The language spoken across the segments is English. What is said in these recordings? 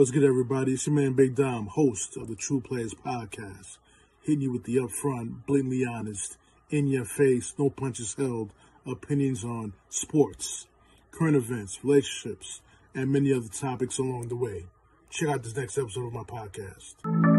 What's good, everybody? It's your man Big Dom, host of the TruPlayaz Podcast, hitting you with the upfront, blatantly honest, in your face, no punches held opinions on sports, current events, relationships, and many other topics along the way. Check out this next episode of my podcast.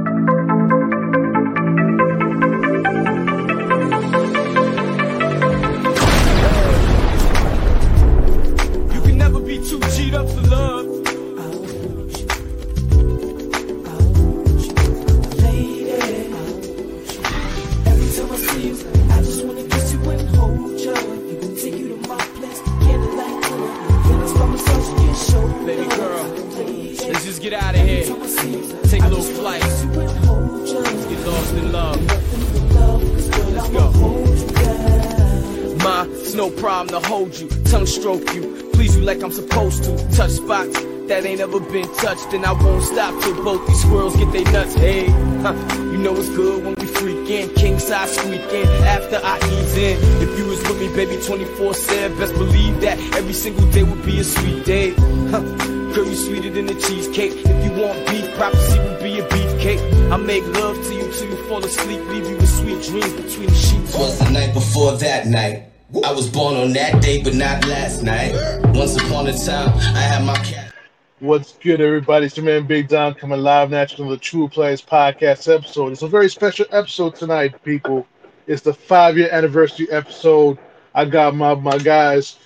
Touched, and I won't stop till both these squirrels get their nuts. Hey, huh, you know it's good when we freakin', king size squeaking after I ease in. If you was with me, baby, 24 7, best believe that every single day would be a sweet day. Huh. You sweeter than a cheesecake. If you want beef, prophecy would be a beefcake. I make love to you till you fall asleep, leave you with sweet dreams between the sheets. was the night before that night. I was born on that day, but not last night. Once upon a time, I had my cat. What's good, everybody? It's your man Big Dom coming live naturally the TruPlayaz Podcast episode. It's a very special episode tonight, people. It's the five year anniversary episode. I got my my guys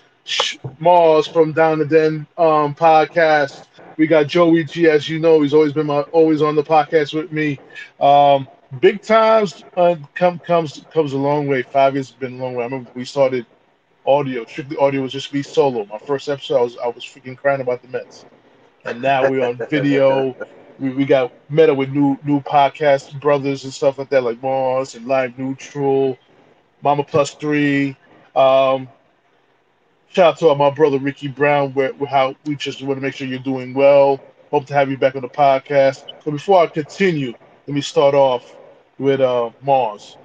Mars from Down the Den um podcast. We got Joey G, as you know, he's always been my always on the podcast with me. Um, big times uh, come comes comes a long way. Five years has been a long way. I remember we started audio, strictly audio was just me solo. My first episode, I was I was freaking crying about the Mets and now we're on video. We, we got meta with new new podcast brothers and stuff like that, like Mars and Live Neutral, Mama Plus Three. Um, shout out to my brother Ricky Brown. Where, how we just want to make sure you're doing well. Hope to have you back on the podcast. But before I continue, let me start off with uh, Mars.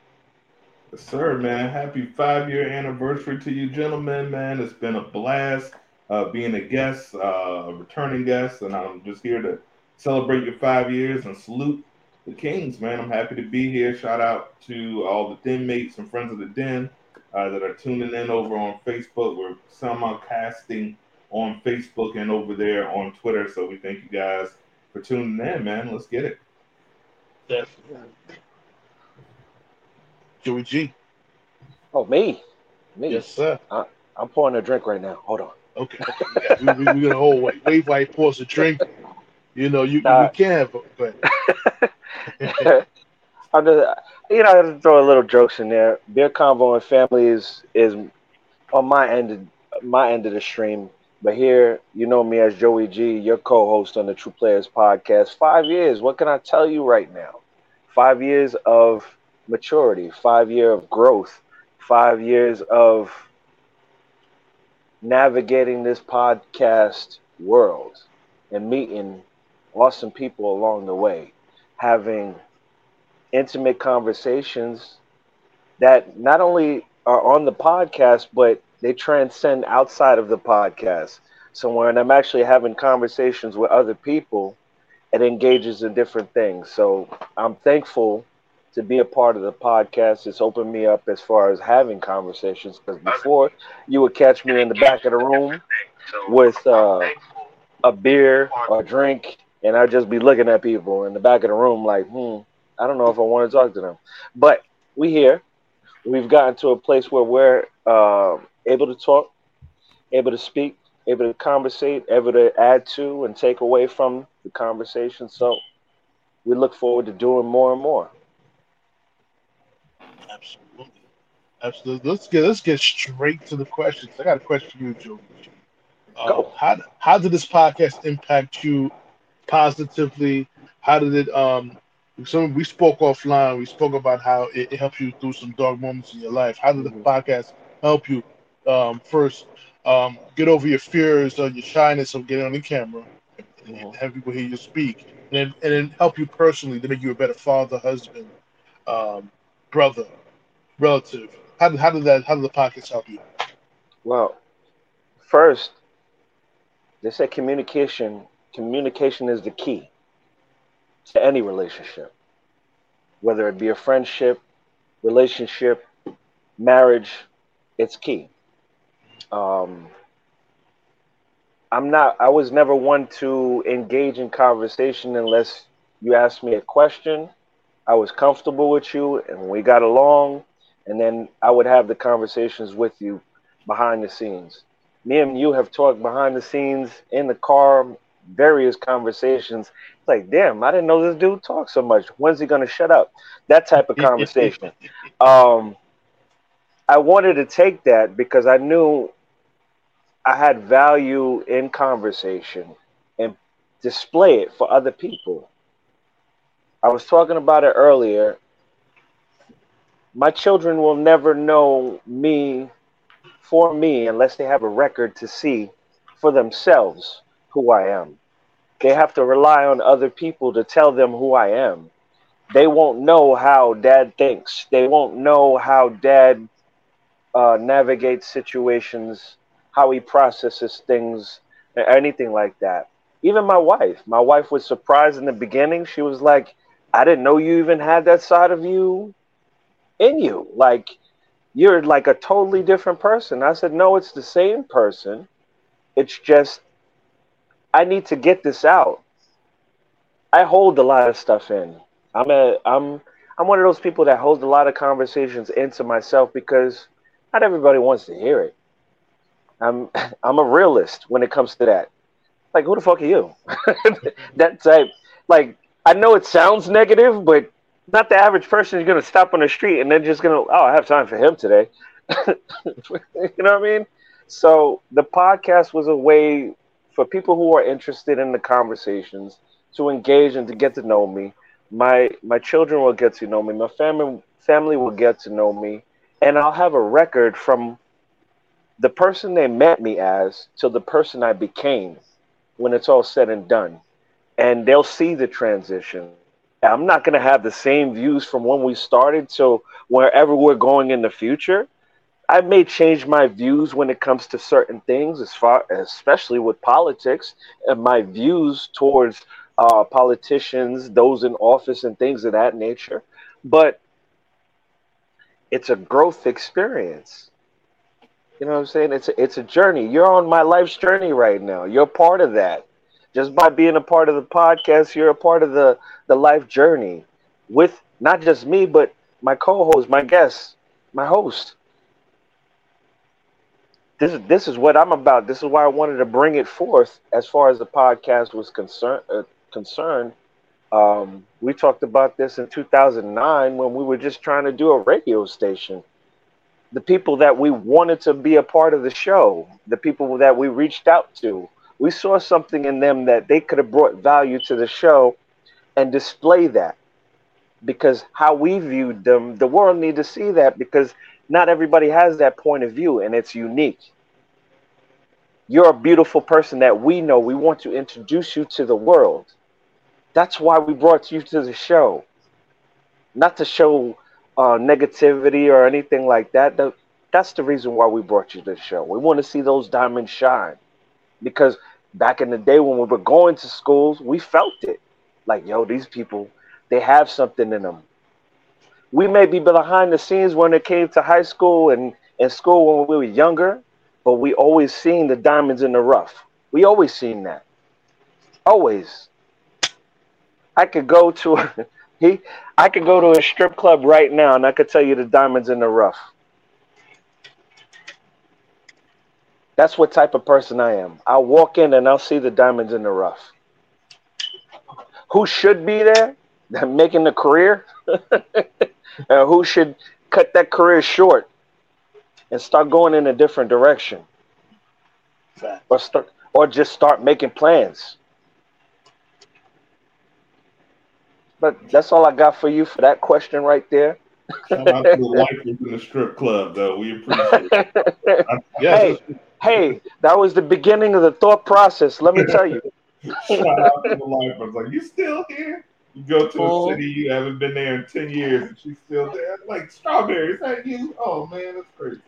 Yes, sir, man. Happy five year anniversary to you, gentlemen, man. It's been a blast uh, being a guest, uh, a returning guest, and I'm just here to celebrate your five years and salute the Kings, man. I'm happy to be here. Shout out to all the den mates and friends of the den uh, that are tuning in over on Facebook. We're simulcasting on Facebook and over there on Twitter, so we thank you guys for tuning in, man. Let's get it. Definitely. Joey G. Oh, me? Me? Yes, sir. I'm pouring a drink right now. Hold on. Okay. we, we, we're gonna hold wait, wait while he pours a drink. You know, you Nah. we can, but, but I'm just, you know, I just throw a little jokes in there. Beer convo and family is is on my end of, my end of the stream. But here, you know me as Joey G, your co-host on the TruPlayaz podcast. Five years. What can I tell you right now? Five years of maturity. Five year of growth. Five years of navigating this podcast world and meeting awesome people along the way, having intimate conversations that not only are on the podcast, but they transcend outside of the podcast. So when I'm actually having conversations with other people, it engages in different things. So I'm thankful to be a part of the podcast. It's opened me up as far as having conversations because before you would catch me in the back of the room with uh, a beer or drink, and I'd just be looking at people in the back of the room like, hmm, I don't know if I want to talk to them. But we here. We've gotten to a place where we're uh, able to talk, able to speak, able to conversate, able to add to and take away from the conversation. So we look forward to doing more and more. Absolutely. Absolutely. Let's get let's get straight to the questions. I got a question for you, Joe. Uh, Go. how how did this podcast impact you positively? How did it um some we spoke offline, we spoke about how it, it helps you through some dark moments in your life. How did the Mhm. podcast help you um first um get over your fears or your shyness of getting on the camera and Mhm. have people hear you speak and then, and then help you personally to make you a better father, husband, um, brother, relative. How did, how did that how did the podcast help you? Well, first, they said communication communication is the key to any relationship, whether it be a friendship, relationship, marriage. It's key. Um, I'm not. I was never one to engage in conversation unless you asked me a question. I was comfortable with you, and we got along, and then I would have the conversations with you behind the scenes. Me and you have talked behind the scenes in the car, various conversations. It's like, damn, I didn't know this dude talked so much. When's he gonna shut up? That type of conversation. um, I wanted to take that because I knew I had value in conversation and display it for other people. I was talking about it earlier. My children will never know me for me unless they have a record to see for themselves who I am. They have to rely on other people to tell them who I am. They won't know how dad thinks. They won't know how dad uh, navigates situations, how he processes things, anything like that. Even my wife. My wife was surprised in the beginning. She was like, I didn't know you even had that side of you in you. Like, you're like a totally different person. I said, No, it's the same person. It's just, I need to get this out. I hold a lot of stuff in. I'm a, I'm, I'm one of those people that holds a lot of conversations into myself because not everybody wants to hear it. I'm, I'm a realist when it comes to that. Like, who the fuck are you? that type. Like, I know it sounds negative, but not the average person is going to stop on the street and they're just going to, oh, I have time for him today. you know what I mean? So the podcast was a way for people who are interested in the conversations to engage and to get to know me. My my children will get to know me. My family family will get to know me, and I'll have a record from the person they met me as to the person I became when it's all said and done. And they'll see the transition. I'm not going to have the same views from when we started to wherever we're going in the future. I may change my views when it comes to certain things, as far, especially with politics, and my views towards uh, politicians, those in office, and things of that nature. But it's a growth experience. You know what I'm saying? It's a, it's a journey. You're on my life's journey right now. You're part of that. Just by being a part of the podcast, you're a part of the the life journey with not just me, but my co-host, my guest, my host. This is this is what I'm about. This is why I wanted to bring it forth as far as the podcast was concerned. Uh, concerned, um, we talked about this in 2009 when we were just trying to do a radio station. The people that we wanted to be a part of the show, the people that we reached out to, we saw something in them that they could have brought value to the show and display that. Because how we viewed them the world need to see that because not everybody has that point of view and it's unique. You're a beautiful person that we know. We want to introduce you to the world. That's why we brought you to the show. Not to show uh, negativity or anything like that. That's the reason why we brought you to the show. We want to see those diamonds shine. Because back in the day when we were going to schools, we felt it. Like, yo, these people, they have something in them. We may be behind the scenes when it came to high school and, and school when we were younger, but we always seen the diamonds in the rough. We always seen that. Always. I could go to he I could go to a strip club right now and I could tell you the diamonds in the rough. That's what type of person I am. I'll walk in and I'll see the diamonds in the rough. Who should be there? Making the career? and who should cut that career short and start going in a different direction? Or start or just start making plans. But that's all I got for you for that question right there. Shout out to the lifers in the strip club, though. We appreciate it. yes. Hey, hey, that was the beginning of the thought process. Let me tell you. Shout out to the lifers. Like, you still here? You go to a oh. city you haven't been there in ten years, and she's still there. Like strawberries, that you? Oh man, that's crazy.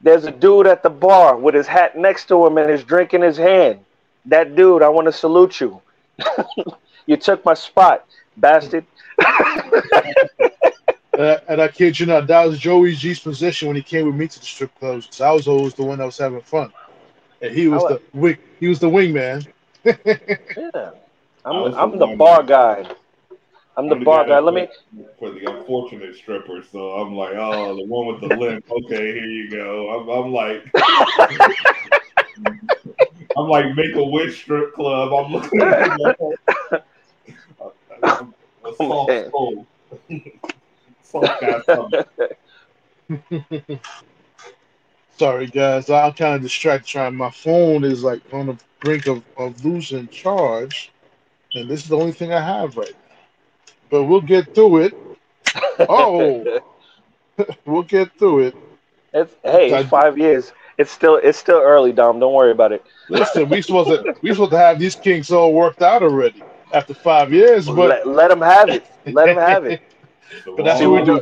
There's a dude at the bar with his hat next to him and his drink in his hand. That dude, I want to salute you. you took my spot, bastard. Uh, and I kid you not, that was Joey G's position when he came with me to the strip clubs. 'cause I was always the one that was having fun, and he was I the wing. He was the wingman. Yeah. I I'm, I'm the the one bar that- guy. I'm the I'm bar guy guy. Let me. for the unfortunate stripper. So I'm like, oh, the one with the limp. Okay, here you go. I'm, I'm like, I'm like Make a Wish strip club. I'm looking at it. I'm a soft Man. Soul. soft guy. stomach. Sorry, guys, I'm kind of distracted. Trying, my phone is like on the brink of, of losing charge, and this is the only thing I have right now. But we'll get through it. Oh, we'll get through it. It's, hey, I- five years. It's still it's still early, Dom. Don't worry about it. Listen, we supposed to we supposed to have these kinks all worked out already after five years, but let, let them have it. Let them have it. But that's what we do.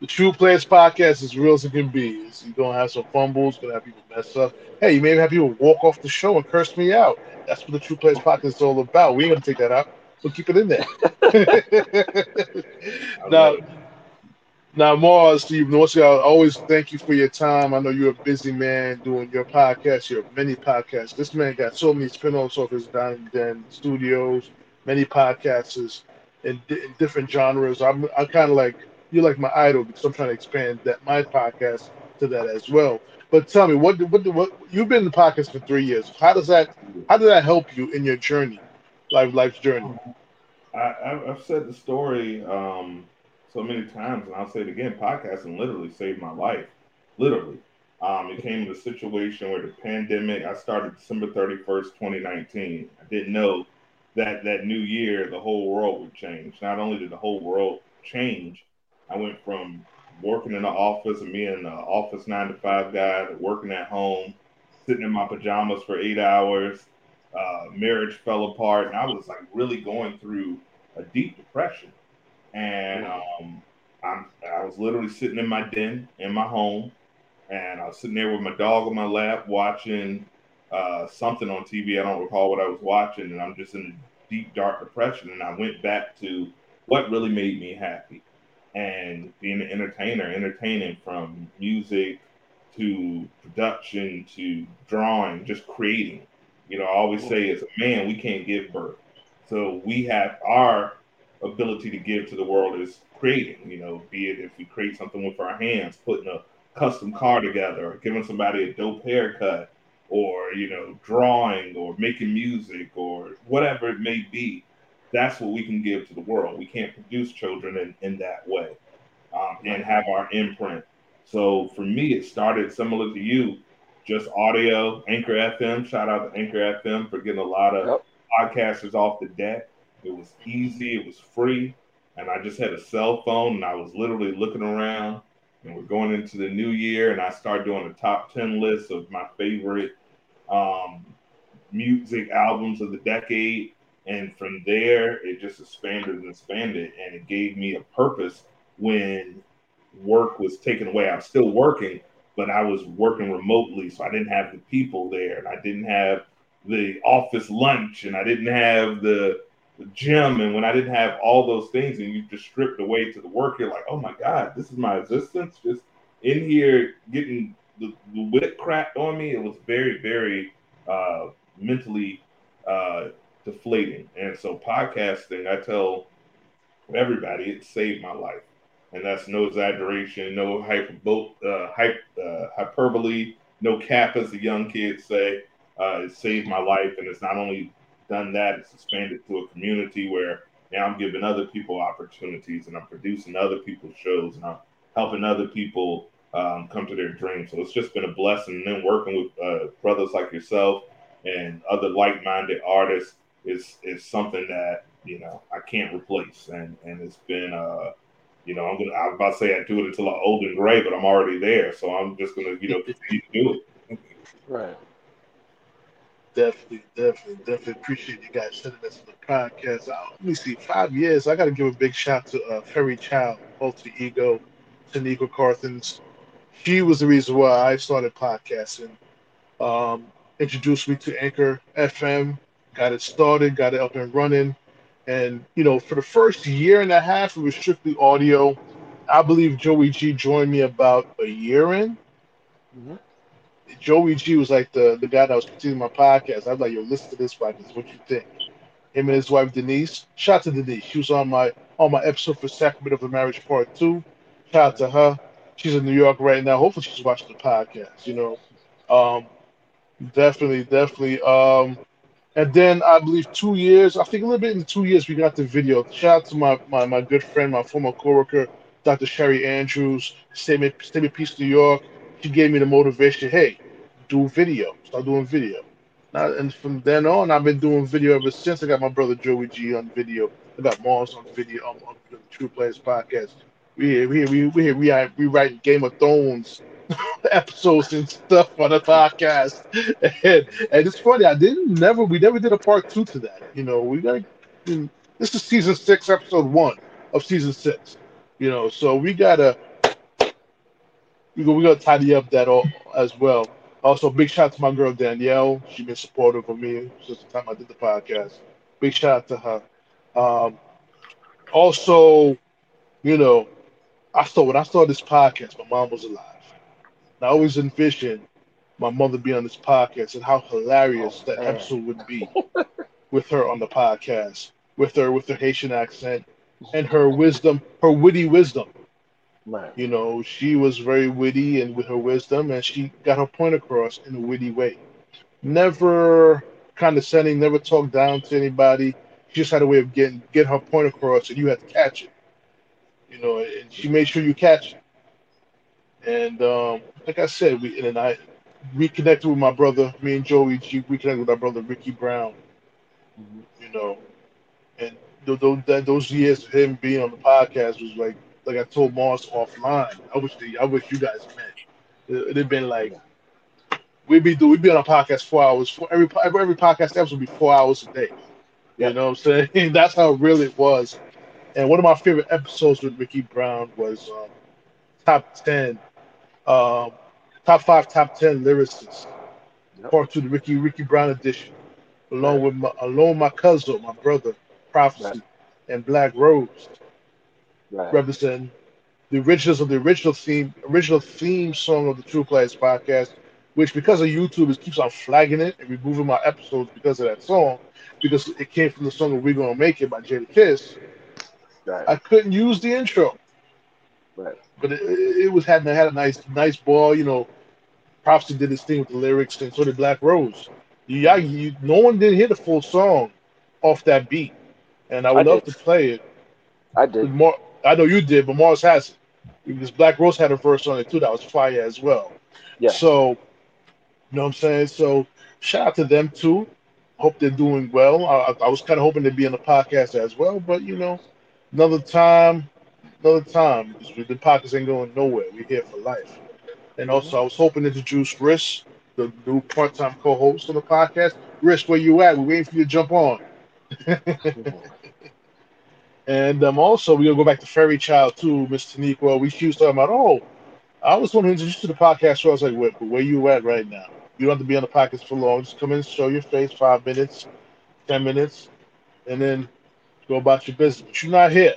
The TruPlayaz podcast is real as it can be. It's- You're gonna have some fumbles, gonna have people mess up. Hey, you may have people walk off the show and curse me out. That's what the TruPlayaz podcast is all about. We ain't gonna take that out. We'll keep it in there. Now, now, Mars, Steve Norsky, I always thank you for your time. I know you're a busy man doing your podcast, your many podcasts. This man got so many spin-offs off his Down Den Studios, many podcasts in, in different genres. I'm, I'm kind of like you're like my idol because I'm trying to expand that my podcast to that as well. But tell me, what what what you've been in the podcast for three years? How does that how did that help you in your journey, life life's journey? I, I- I've said the story um, so many times, and I'll say it again. Podcasting literally saved my life. Literally, um, it came to a situation where the pandemic. I started December thirty first, twenty nineteen. I didn't know that that new year the whole world would change. Not only did the whole world change, I went from working in the office and being an office nine to five guy to working at home, sitting in my pajamas for eight hours. Uh, marriage fell apart, and I was like really going through a deep depression. And um, I'm, I was literally sitting in my den in my home, and I was sitting there with my dog on my lap watching uh, something on TV. I don't recall what I was watching, and I'm just in a deep, dark depression. And I went back to what really made me happy and being an entertainer, entertaining from music to production to drawing, just creating. You know, I always say as a man, we can't give birth. So we have our ability to give to the world is creating, you know, be it if we create something with our hands, putting a custom car together, or giving somebody a dope haircut, or, you know, drawing or making music or whatever it may be. That's what we can give to the world. We can't produce children in, in that way um, and have our imprint. So for me, it started similar to you, just audio, Anchor FM. Shout out to Anchor FM for getting a lot of Yep. podcasters off the deck. It was easy, it was free, and I just had a cell phone and I was literally looking around. And we're going into the new year, and I started doing a top 10 list of my favorite um, music albums of the decade. And from there, it just expanded and expanded, and it gave me a purpose when work was taken away. I'm still working, but I was working remotely, so I didn't have the people there, and I didn't have the office lunch, and I didn't have the gym. And when I didn't have all those things, and you just stripped away to the work, you're like, oh my God, this is my existence. Just in here getting the, the whip cracked on me. It was very, very uh, mentally uh, deflating. And so, podcasting, I tell everybody, it saved my life and that's no exaggeration, no hyperbo- uh, uh, hyperbole, no cap, as the young kids say. Uh, it saved my life, and it's not only done that; it's expanded to a community where now I'm giving other people opportunities, and I'm producing other people's shows, and I'm helping other people um, come to their dreams. So it's just been a blessing. And then working with uh, brothers like yourself and other like-minded artists is is something that you know I can't replace, and and it's been. Uh, you know, I'm gonna. I'm about to say I do it until I'm old and gray, but I'm already there. So I'm just gonna, you know, continue to do it. Right. Definitely, definitely, definitely appreciate you guys sending us to the podcast. Uh, let me see, five years. I got to give a big shout to uh, Fairy Child, alter ego, Tanika Carthens. She was the reason why I started podcasting. Um, introduced me to Anchor FM, got it started, got it up and running. And, you know, for the first year and a half, it was strictly audio. I believe Joey G joined me about a year in. Mhm. Joey G was like the, the guy that was continuing my podcast. I was like, yo, listen to this podcast. What you think? Him and his wife Denise. Shout out to Denise. She was on my on my episode for Sacrament of the Marriage Part Two. Shout out to her. She's in New York right now. Hopefully she's watching the podcast, you know. Um definitely, definitely. Um and then I believe two years, I think a little bit in two years, we got the video. Shout out to my, my, my good friend, my former coworker, Dr. Sherry Andrews, Statement, Statement Peace New York. She gave me the motivation, hey, do video. Start doing video. Now, and from then on, I've been doing video ever since. I got my brother Joey G on video. I got Mars on video on, on the TruPlayaz podcast. We we we we here, we, are, we write Game of Thrones episodes and stuff on the podcast. And, and it's funny, I didn't never we never did a part two to that. You know, we got this is season six, episode one of season six. You know, so we gotta we go we gotta tidy up that all as well. Also, big shout out to my girl Danielle. She's been supportive of me since the time I did the podcast. Big shout out to her. Um, also, you know, I saw when I started this podcast, my mom was alive. And I always envisioned my mother being on this podcast and how hilarious that man. episode would be with her on the podcast, with her with her Haitian accent and her wisdom, her witty wisdom. Man. You know, she was very witty and with her wisdom, and she got her point across in a witty way. Never condescending, never talked down to anybody. She just had a way of getting get her point across, and you had to catch it. You know, and she made sure you catch it. And um, like I said, we and I reconnected with my brother. Me and Joey G reconnected with our brother Ricky Brown. You know, and th- th- that those years of him being on the podcast was like like I told Mars offline. I wish they, I wish you guys met. It, it'd been like we'd be do we'd be on a podcast four hours. For every every, podcast episode would be four hours a day. You know what I'm saying? That's how real it was. And one of my favorite episodes with Ricky Brown was um, top ten, um, top five, top ten lyricists. Yep. Part two, the Ricky Ricky Brown edition, along with my along with my cousin, my brother, Prophecy, Right. and Black Rose Right. represent the originals of the original theme, original theme song of the TruPlayaz podcast, which because of YouTube, it keeps on flagging it and removing my episodes because of that song, because it came from the song of "We Gonna Make It" by Jadakiss. Right. I couldn't use the intro, Right. but it, it was had had a nice nice ball. You know, Prophecy did his thing with the lyrics, and so did Black Rose. You, I, you, no one did hear the full song off that beat, and I would I love did. to play it. I did. Mar- I know you did, but Mars hasn't. Because Black Rose had a verse on it too that was fire as well. Yeah. So, you know what I'm saying? So, shout out to them too. Hope they're doing well. I, I- was kind of hoping they'd be on the podcast as well, but you know, another time, another time. Because the podcast ain't going nowhere. We're here for life. And also, mm-hmm. I was hoping to introduce Riss, the new part-time co-host on the podcast. Riss, where you at? We're waiting for you to jump on. And um, also, we're gonna go back to Fairy Child too, Miss Taniqua. We she was talking about, oh, I was one who introduced you to the podcast. So I was like, where, where you at right now? You don't have to be on the podcast for long. Just come in, show your face, five minutes, ten minutes, and then go about your business. But you're not here.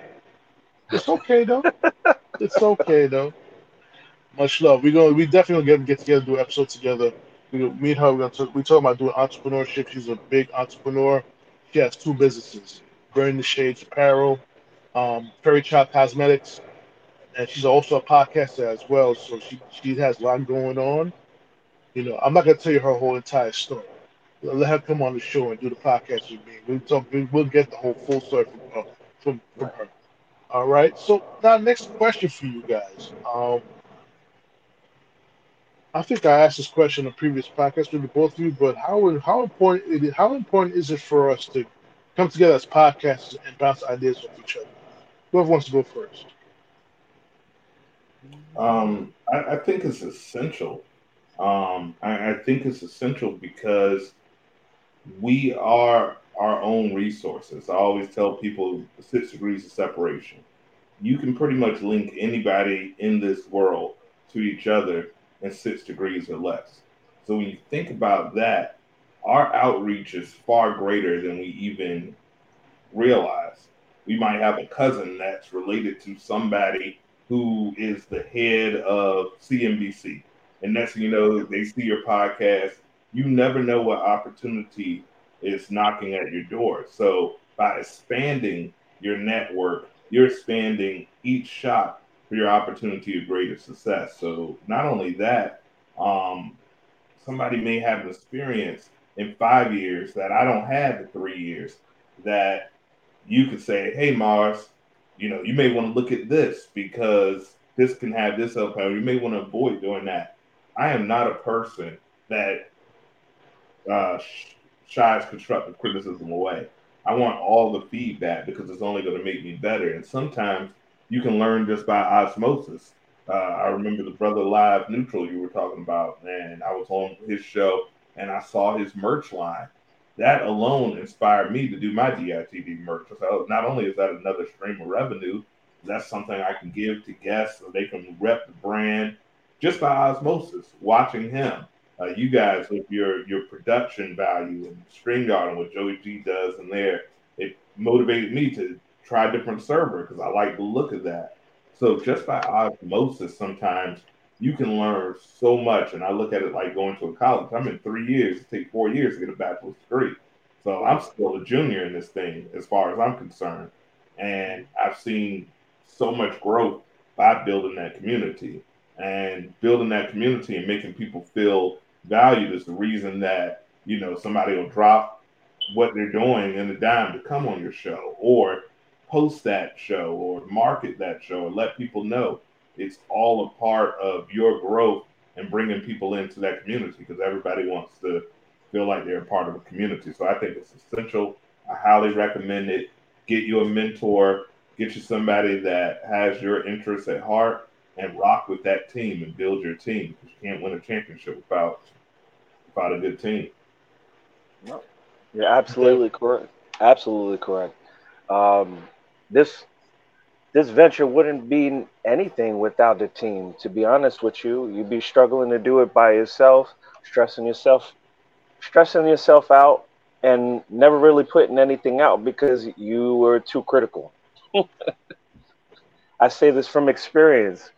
It's okay though. it's okay though. Much love. We're gonna we definitely gonna get get together, do an episode together. We gonna meet her. We're gonna talk, we talking about doing entrepreneurship. She's a big entrepreneur. She has two businesses. Burn the Shades Apparel, um, Fairy Child Cosmetics, and she's also a podcaster as well. So she she has a lot going on. You know, I'm not gonna tell you her whole entire story. Let her come on the show and do the podcast with me. We'll talk. we- We'll get the whole full story from her. From, from her. All right. So now, next question for you guys. Um, I think I asked this question in a previous podcast with both of you, but how how important how important is it for us to come together as podcasters and bounce ideas off each other? Whoever wants to go first. Um, I, I think it's essential. Um, I, I think it's essential because we are our own resources. I always tell people six degrees of separation. You can pretty much link anybody in this world to each other in six degrees or less. So when you think about that, our outreach is far greater than we even realize. We might have a cousin that's related to somebody who is the head of CNBC. And next thing you know, they see your podcast. You never know what opportunity is knocking at your door. So by expanding your network, you're expanding each shot for your opportunity of greater success. So not only that, um, somebody may have an experience in five years that I don't have in three years that you could say, hey, Mars, you know, you may want to look at this because this can have this up. You may want to avoid doing that. I am not a person that uh, shies constructive criticism away. I want all the feedback because it's only going to make me better. And sometimes you can learn just by osmosis. Uh, I remember the brother live neutral you were talking about, and I was on his show and I saw his merch line. That alone inspired me to do my DITD merch. So not only is that another stream of revenue, that's something I can give to guests so they can rep the brand just by osmosis, watching him. Uh, you guys with your your production value and StreamYard and what Joey G does in there, it motivated me to try a different server because I like the look of that. So just by osmosis, sometimes you can learn so much. And I look at it like going to a college. I'm in three years, it takes four years to get a bachelor's degree. So I'm still a junior in this thing as far as I'm concerned. And I've seen so much growth by building that community. And building that community and making people feel valued is the reason that, you know, somebody will drop what they're doing in the dime to come on your show or post that show or market that show or let people know it's all a part of your growth and bringing people into that community because everybody wants to feel like they're a part of a community. So I think it's essential. I highly recommend it. Get you a mentor, get you somebody that has your interests at heart, and rock with that team and build your team. Because you can't win a championship without without a good team. No, you're absolutely correct. Absolutely correct. Um, this this venture wouldn't be anything without the team. To be honest with you, you'd be struggling to do it by yourself, stressing yourself, stressing yourself out, and never really putting anything out because you were too critical. I say this from experience.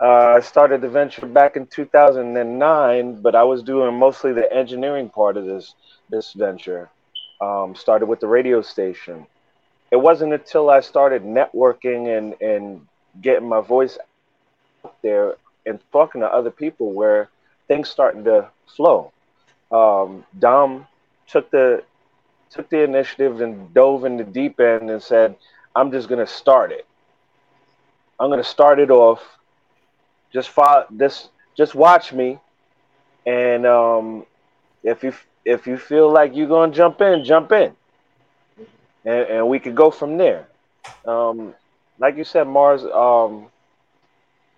Uh, I started the venture back in 2009, but I was doing mostly the engineering part of this this venture. Um, started with the radio station it wasn't until I started networking and and getting my voice out there and talking to other people where things started to flow. Um, Dom took the took the initiative and dove in the deep end and said, "I'm just gonna start it. I'm gonna start it off. Just follow this. Just watch me, and um, if you if you feel like you're gonna jump in, jump in." And, and we could go from there. Um, like you said, Mars, um,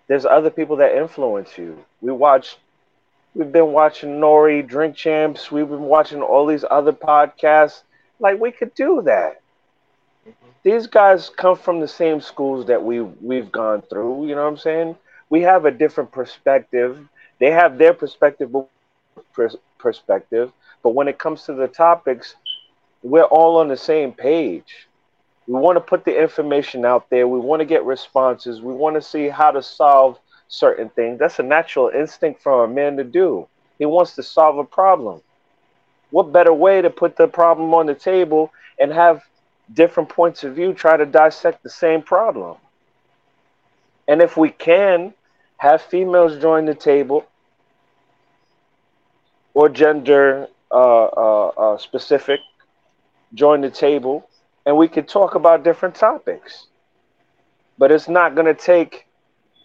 there's other people that influence you. We watch, we've been watching N.O.R.E., Drink Champs, we've been watching all these other podcasts. Like we could do that. These guys come from the same schools that we we've gone through. You know what I'm saying? We have a different perspective. They have their perspective, perspective. But when it comes to the topics, we're all on the same page. We want to put the information out there. We want to get responses. We want to see how to solve certain things. That's a natural instinct for a man to do. He wants to solve a problem. What better way to put the problem on the table and have different points of view try to dissect the same problem? And if we can, have females join the table or gender uh, uh, uh, specific join the table and we could talk about different topics. But it's not going to take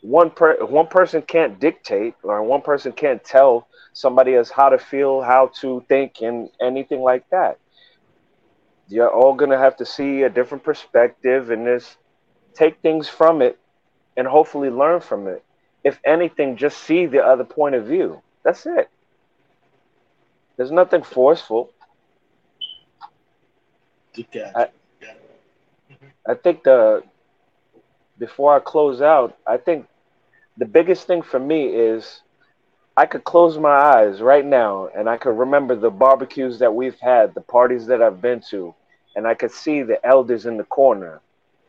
one per one person can't dictate or one person can't tell somebody else how to feel, how to think and anything like that. You're all going to have to see a different perspective and just take things from it and hopefully learn from it. If anything, just see the other point of view. That's it. There's nothing forceful. I, I think the before I close out, I think the biggest thing for me is I could close my eyes right now and I could remember the barbecues that we've had, the parties that I've been to, and I could see the elders in the corner.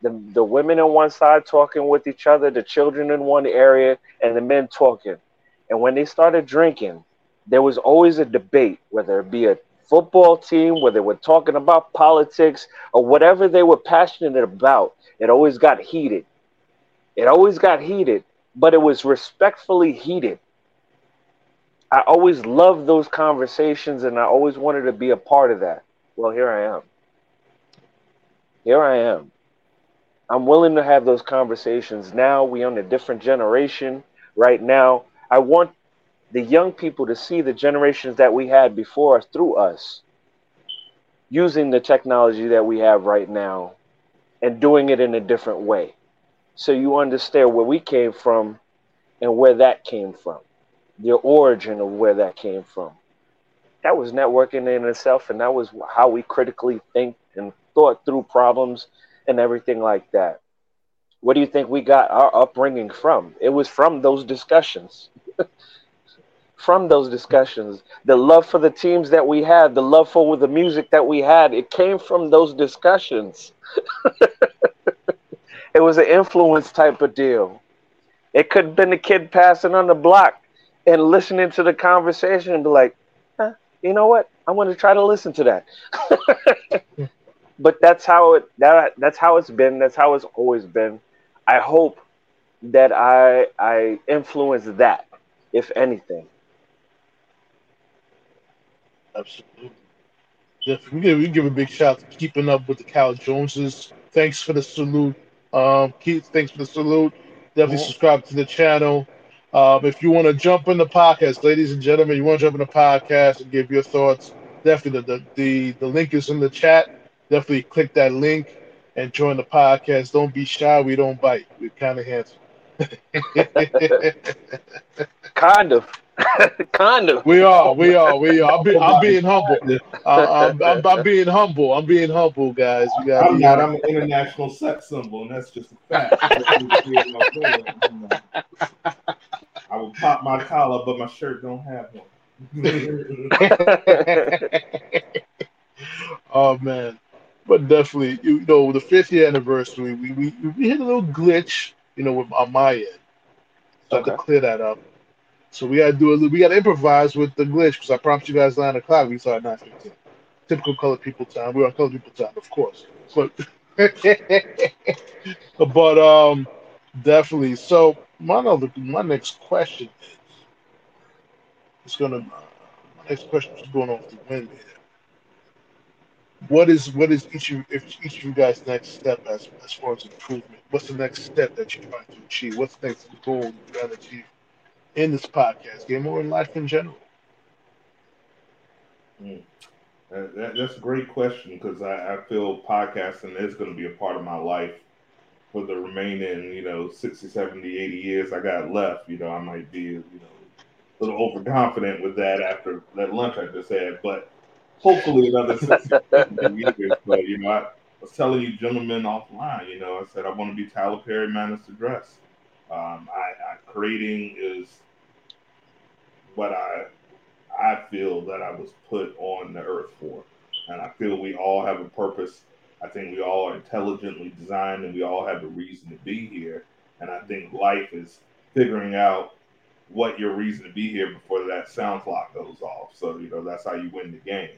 The, the women on one side talking with each other, the children in one area, and the men talking. And when they started drinking, there was always a debate, whether it be a football team, whether they were talking about politics or whatever they were passionate about. It always got heated. It always got heated, but it was respectfully heated. I always loved those conversations and I always wanted to be a part of that. Well, here I am. Here I am. I'm willing to have those conversations. Now We're on a different generation. Right now, I want the young people to see the generations that we had before us through us using the technology that we have right now and doing it in a different way. So you understand where we came from and where that came from, the origin of where that came from. That was networking in itself, and that was how we critically think and thought through problems and everything like that. What do you think we got our upbringing from? It was from those discussions. from those discussions, the love for the teams that we had, the love for the music that we had, it came from those discussions. it was an influence type of deal. It could have been the kid passing on the block and listening to the conversation and be like, huh, you know what? I want to try to listen to that. but that's how it that that's how it's been. That's how it's always been. I hope that I I influence that, if anything. Absolutely. Yes, we give, we give a big shout to keeping up with the Cal Joneses. Thanks for the salute. Um, Keith, thanks for the salute. Definitely Yeah. subscribe to the channel. Um, if you want to jump in the podcast, ladies and gentlemen, you want to jump in the podcast and give your thoughts, definitely the, the, the, the link is in the chat. Definitely click that link and join the podcast. Don't be shy. We don't bite. We're kind of handsome. Kind of. kind of. we are. We are. We are. I'm, be, I'm being humble. Uh, I'm, I'm, I'm being humble. I'm being humble, guys. You got I'm not. I'm an international sex symbol, and that's just a fact. I will pop my collar, but my shirt don't have one. oh man, but definitely, you know, the fifth year anniversary, we we, we hit a little glitch, you know, with on my end. So I had to clear that up. So we gotta do a little, we gotta improvise with the glitch because I promised you guys nine o'clock. We started nine fifteen. Typical color people time. We're on color people time, of course. But but um, definitely. So my other, my next question is, gonna. My next question is going off the wind here what is what is each of if each of you guys next step as as far as improvement? What's the next step that you're trying to achieve? What's the next goal you're trying to achieve in this podcast game or in life in general? That, that- that's a great question because I, I feel podcasting is going to be a part of my life for the remaining, you know, 60, 70, 80 years I got left. You know, I might be, you know, a little overconfident with that after that lunch I just had, but hopefully another 60, 70 years. But, you know, I was telling you gentlemen offline, you know, I said I want to be Tyler Perry Manners to Dress. Um, I, I creating is what I I feel that I was put on the earth for. And I feel we all have a purpose. I think we all are intelligently designed and we all have a reason to be here. And I think life is figuring out what your reason to be here before that sound clock goes off. So, you know, that's how you win the game.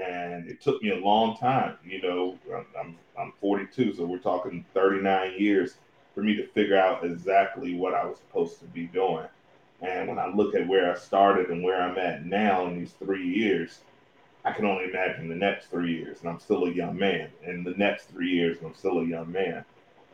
And it took me a long time. You know, I'm, I'm, I'm 42, so we're talking 39 years for me to figure out exactly what I was supposed to be doing. And when I look at where I started and where I'm at now in these three years, I can only imagine the next three years, and I'm still a young man. And the next three years, and I'm still a young man.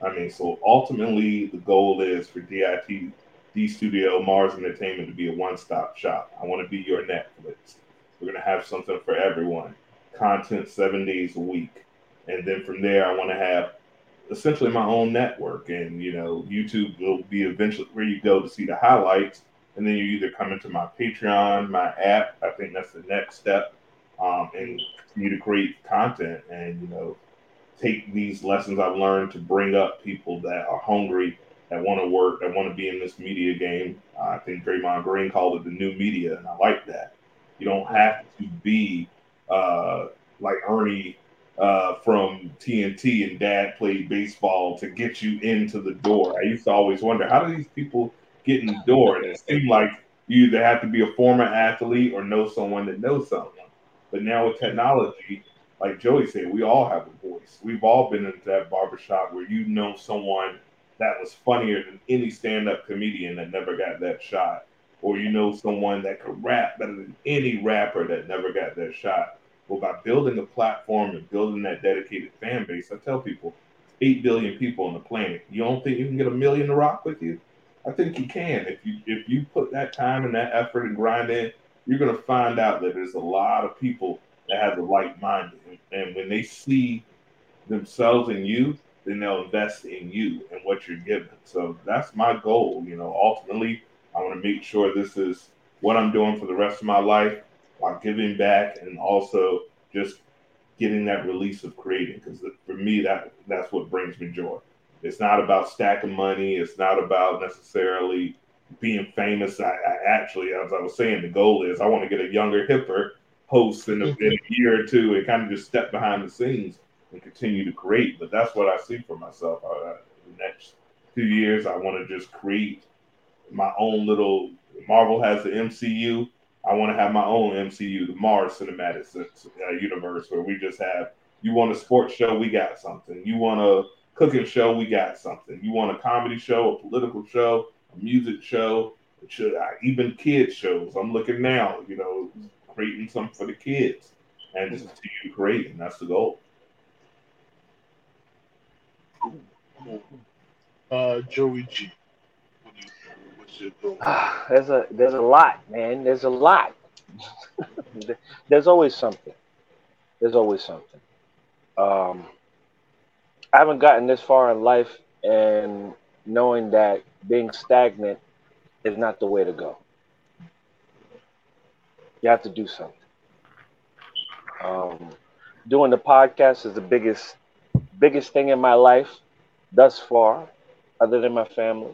I mean, so ultimately, the goal is for DIT, D Studio, Mars Entertainment to be a one stop shop. I want to be your Netflix. We're going to have something for everyone, content seven days a week. And then from there, I want to have essentially my own network. And, you know, YouTube will be eventually where you go to see the highlights and then you either come into my Patreon, my app. I think that's the next step, um, and you to create content and you know take these lessons I've learned to bring up people that are hungry that want to work, that want to be in this media game. Uh, I think Draymond Green called it the new media, and I like that. You don't have to be uh, like Ernie uh, from TNT and Dad played baseball to get you into the door. I used to always wonder how do these people get in the door, and it seemed like you either have to be a former athlete or know someone that knows someone. But now with technology, like Joey said, we all have a voice. We've all been into that barbershop where you know someone that was funnier than any stand-up comedian that never got that shot, or you know someone that could rap better than any rapper that never got that shot. Well, by building a platform and building that dedicated fan base, I tell people, eight billion people on the planet. You don't think you can get a million to rock with you? I think you can. If you if you put that time and that effort and grind in, you're gonna find out that there's a lot of people that have the like minded, and when they see themselves in you, then they'll invest in you and what you're giving. So that's my goal. You know, ultimately, I want to make sure this is what I'm doing for the rest of my life while giving back and also just getting that release of creating. Because for me, that that's what brings me joy. It's not about stacking money. It's not about necessarily being famous. I, I actually, as I was saying, the goal is I want to get a younger, hipper host in a, in a year or two and kind of just step behind the scenes and continue to create. But that's what I see for myself. Uh, the next two years, I want to just create my own little. Marvel has the MCU. I want to have my own MCU, the Mars Cinematic uh, Universe, where we just have. You want a sports show? We got something. You want a cooking show? We got something. You want a comedy show, a political show, a music show, should I, even kids shows. I'm looking now. You know, creating something for the kids and just continue creating. That's the goal. Uh, Joey G. What what's your goal? there's a there's a lot, man. There's a lot. there's always something. There's always something. Um, I haven't gotten this far in life, and knowing that being stagnant is not the way to go. You have to do something. Um, doing the podcast is the biggest biggest thing in my life thus far, other than my family,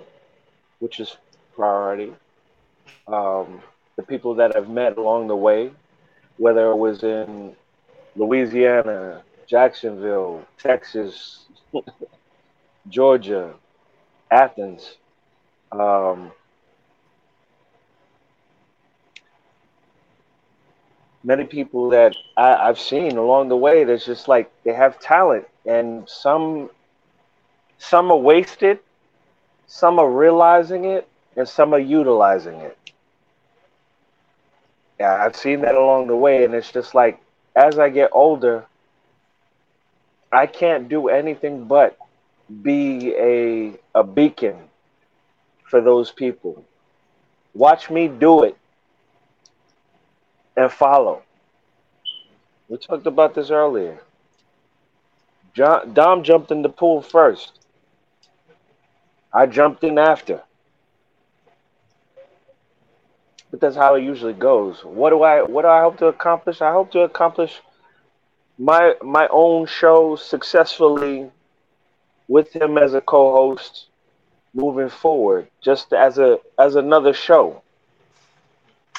which is priority. Um, the people that I've met along the way, whether it was in Louisiana, Jacksonville, Texas, Georgia, Athens. Um, many people that I, I've seen along the way that's just like they have talent and some some are wasted, some are realizing it, and some are utilizing it. Yeah, I've seen that along the way, and it's just like as I get older, I can't do anything but be a a beacon for those people. Watch me do it and follow. We talked about this earlier. John, Dom jumped in the pool first. I jumped in after. But that's how it usually goes. What do I what do I hope to accomplish? I hope to accomplish my my own show successfully with him as a co-host moving forward just as a as another show.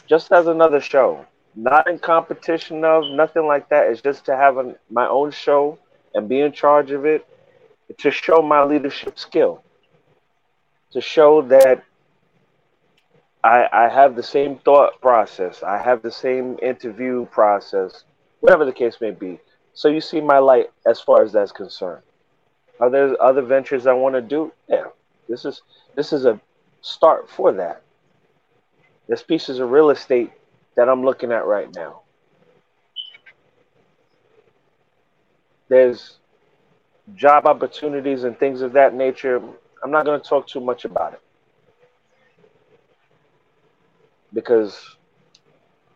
Just as another show not in competition of nothing like that. It's just to have a, my own show and be in charge of it to show my leadership skill, to show that I, I have the same thought process, I have the same interview process, whatever the case may be. So you see my light as far as that's concerned. Are there other ventures I want to do? Yeah, this is this is a start for that. There's pieces of real estate that I'm looking at right now. There's job opportunities and things of that nature. I'm not going to talk too much about it because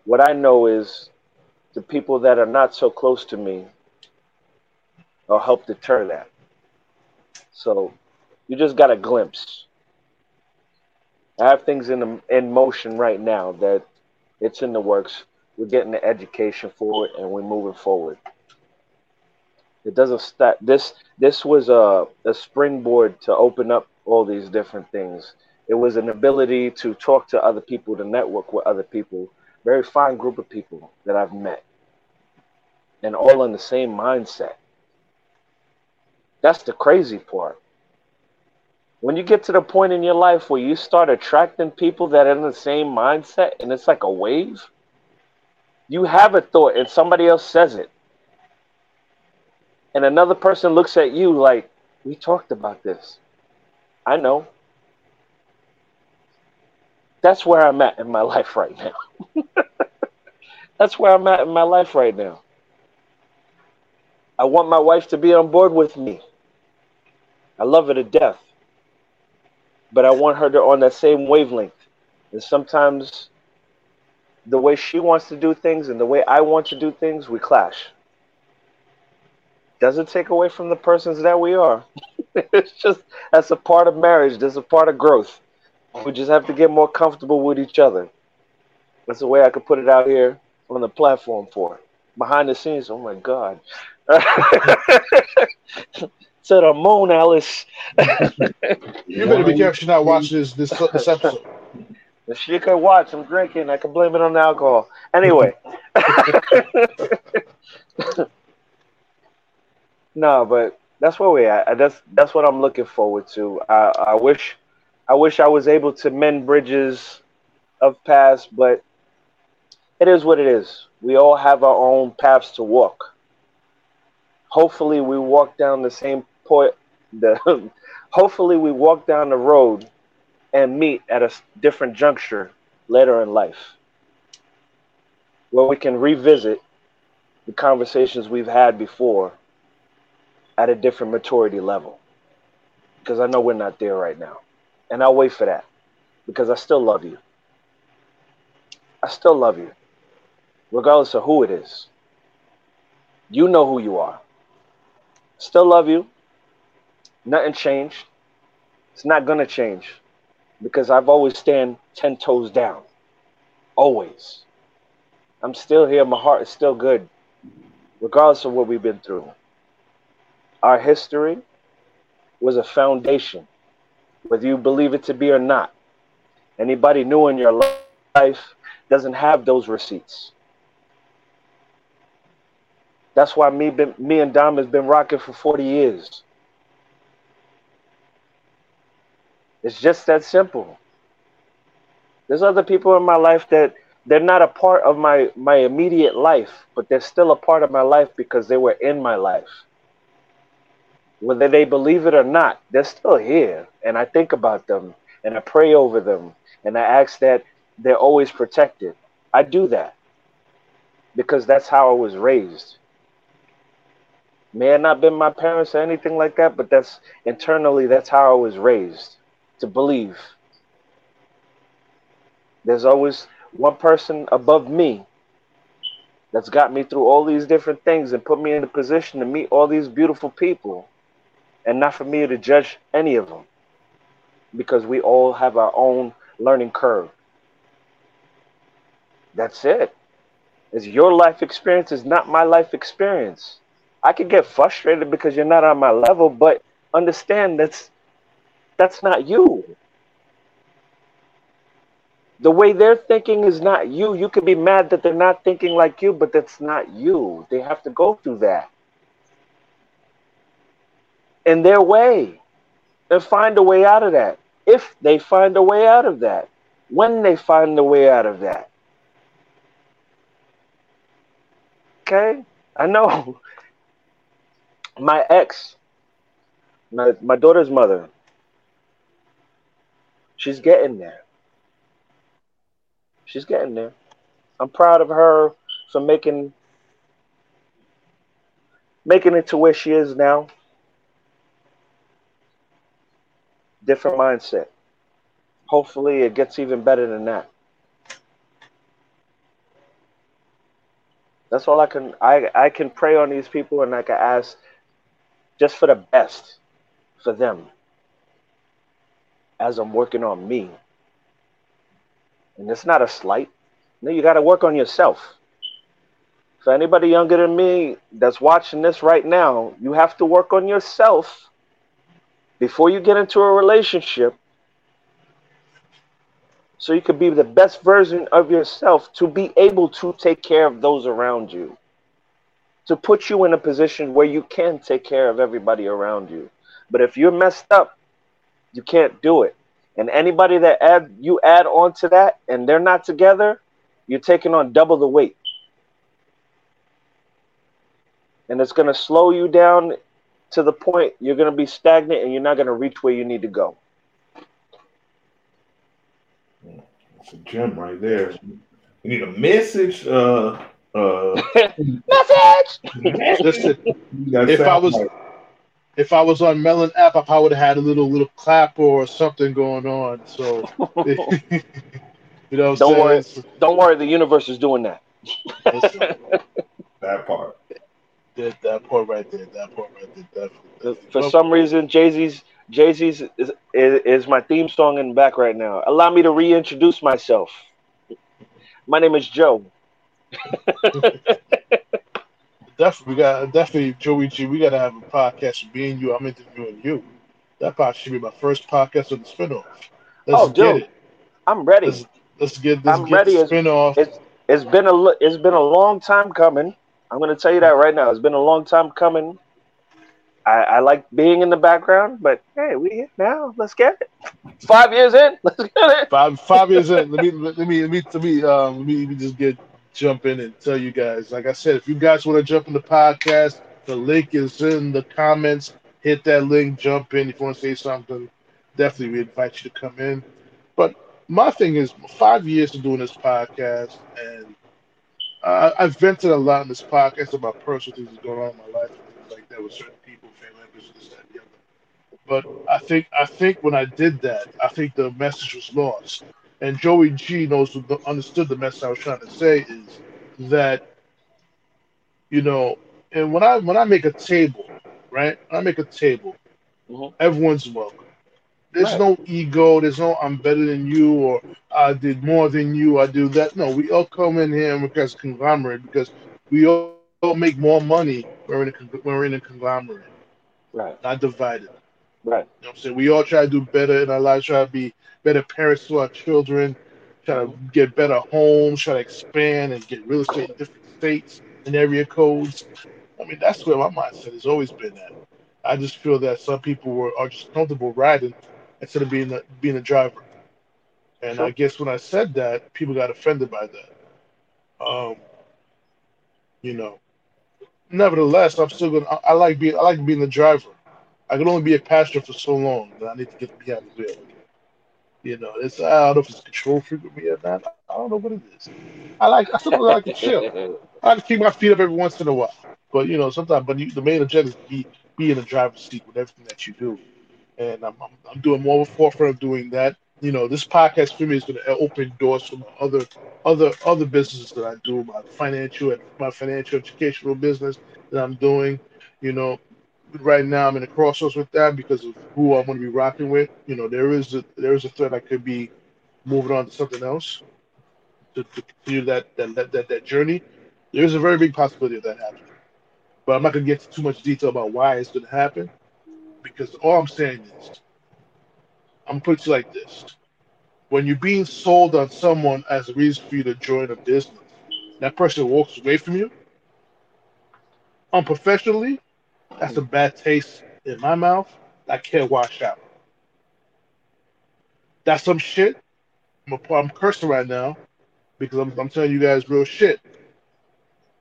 what I know is the people that are not so close to me will help deter that. So you just got a glimpse. I have things in in motion right now that it's in the works. We're getting the education for it, and we're moving forward. It doesn't stop. This this was a, a springboard to open up all these different things. It was an ability to talk to other people, to network with other people. Very fine group of people that I've met, and all in the same mindset. That's the crazy part. When you get to the point in your life where you start attracting people that are in the same mindset and it's like a wave, you have a thought and somebody else says it. And another person looks at you like, we talked about this. I know. That's where I'm at in my life right now. That's where I'm at in my life right now. I want my wife to be on board with me. I love her to death. But I want her to on that same wavelength. And sometimes the way she wants to do things and the way I want to do things, we clash. Doesn't take away from the persons that we are. it's just that's a part of marriage. That's a part of growth. We just have to get more comfortable with each other. That's the way I could put it out here on the platform for it. Behind the scenes, oh my God. To the moon, Alice. You better be careful you're not watching this this, this episode. If she could watch, I'm drinking. I could blame it on the alcohol. Anyway. no, but that's where we at. That's that's what I'm looking forward to. I, I wish I wish I was able to mend bridges of past, but it is what it is. We all have our own paths to walk. Hopefully, we walk down the same point. The hopefully we walk down the road and meet at a different juncture later in life, where we can revisit the conversations we've had before at a different maturity level. Because I know we're not there right now, and I'll wait for that because I still love you. I still love you, regardless of who it is. You know who you are. Still love you. Nothing changed. It's not gonna change because I've always stand ten toes down. Always. I'm still here. My heart is still good, regardless of what we've been through. Our history was a foundation, whether you believe it to be or not. Anybody new in your life doesn't have those receipts. That's why me, been, me and Dom has been rocking for 40 years. It's just that simple. There's other people in my life that they're not a part of my, my immediate life, but they're still a part of my life because they were in my life. Whether they believe it or not, they're still here. And I think about them and I pray over them and I ask that they're always protected. I do that because that's how I was raised. May have not been my parents or anything like that, but that's internally that's how I was raised to believe. There's always one person above me that's got me through all these different things and put me in a position to meet all these beautiful people and not for me to judge any of them because we all have our own learning curve. That's it. It's your life experience is not my life experience. I could get frustrated because you're not on my level, but understand that's that's not you. The way they're thinking is not you. You could be mad that they're not thinking like you, but that's not you. They have to go through that in their way and find a way out of that. If they find a way out of that, when they find a way out of that. Okay? I know. My ex, my, my daughter's mother, she's getting there. She's getting there. I'm proud of her for making making it to where she is now. Different mindset. Hopefully it gets even better than that. That's all I can I, I can pray on these people and I can ask just for the best for them as I'm working on me. And it's not a slight. No, you got to work on yourself. For anybody younger than me that's watching this right now, you have to work on yourself before you get into a relationship, so you could be the best version of yourself to be able to take care of those around you, to put you in a position where you can take care of everybody around you. But if you're messed up, you can't do it. And anybody that add you add on to that and they're not together, you're taking on double the weight. And it's going to slow you down to the point you're going to be stagnant and you're not going to reach where you need to go. It's a gem right there. You need a message. Uh, uh, Message. Listen, you If I was- like- if I was on Melon app, I probably would have had a little little clap or something going on. So, you know, what Don't I'm worry. saying? Don't worry, the universe is doing that. That part. that, that part right there, that part right there, definitely. For Well, some reason, Jay Z's Jay Z's is, is, is my theme song in the back right now. Allow me to reintroduce myself. My name is Joe. Definitely, we got definitely Joey G. We got to have a podcast with me and you. I'm interviewing you. That probably should be my first podcast of the spinoff. Let's Oh, get dude. it. I'm ready. Let's, let's get let's I'm get ready spinoff. It's it's been a it's been a long time coming. I'm gonna tell you that right now. It's been a long time coming. I, I like being in the background, but hey, we here now. Let's get it. Five years in, let's get it. five five years in. Let me let me let me let me um let me, let me just get jump in and tell you guys. Like I said, if you guys want to jump in the podcast, the link is in the comments. Hit that link, jump in. If you want to say something, definitely we invite you to come in. But my thing is, five years of doing this podcast, and uh, I've vented a lot in this podcast about personal things going on in my life, like that with certain people, family members, this, that, and the other. But I think I think when I did that, I think the message was lost. And Joey G knows understood the message I was trying to say is that you know, and when I when I make a table, right? I make a table, Mhm. everyone's welcome. There's Right. no ego. There's no I'm better than you or I did more than you. I do that. No, we all come in here because conglomerate because we all, all make more money. when We're in a when we're in a conglomerate, Right, not divided. Right, You know what I'm saying? We all try to do better in our lives, try to be better parents to our children, try to get better homes, try to expand and get real estate in different states and area codes. I mean, that's where my mindset has always been at. I just feel that some people were are just comfortable riding instead of being a, being a driver. And I guess when I said that, people got offended by that. Um, you know, nevertheless, I'm still gonna. I, I like being. I like being the driver. I can only be a pastor for so long that I need to get behind the wheel. Again. You know, it's I don't know if it's control freak with me or not. I don't know what it is. I like I still like to chill. I like to keep my feet up every once in a while. But you know, sometimes but you, the main objective is be be in the driver's seat with everything that you do. And I'm I'm, I'm doing more of a forefront of doing that. You know, this podcast for me is going to open doors for my other other other businesses that I do, my financial my financial educational business that I'm doing. You know, right now I'm in a crossroads with that because of who I'm going to be rocking with. You know, there is a there is a threat I could be moving on to something else to, to continue that that, that that that journey. There is a very big possibility of that happening, but I'm not going to get into too much detail about why it's going to happen because all I'm saying is I'm going to put it like this: when you're being sold on someone as a reason for you to join a business, that person walks away from you unprofessionally that's a bad taste in my mouth. I can't wash out. That's some shit. I'm, a, I'm cursing right now because I'm, I'm telling you guys real shit.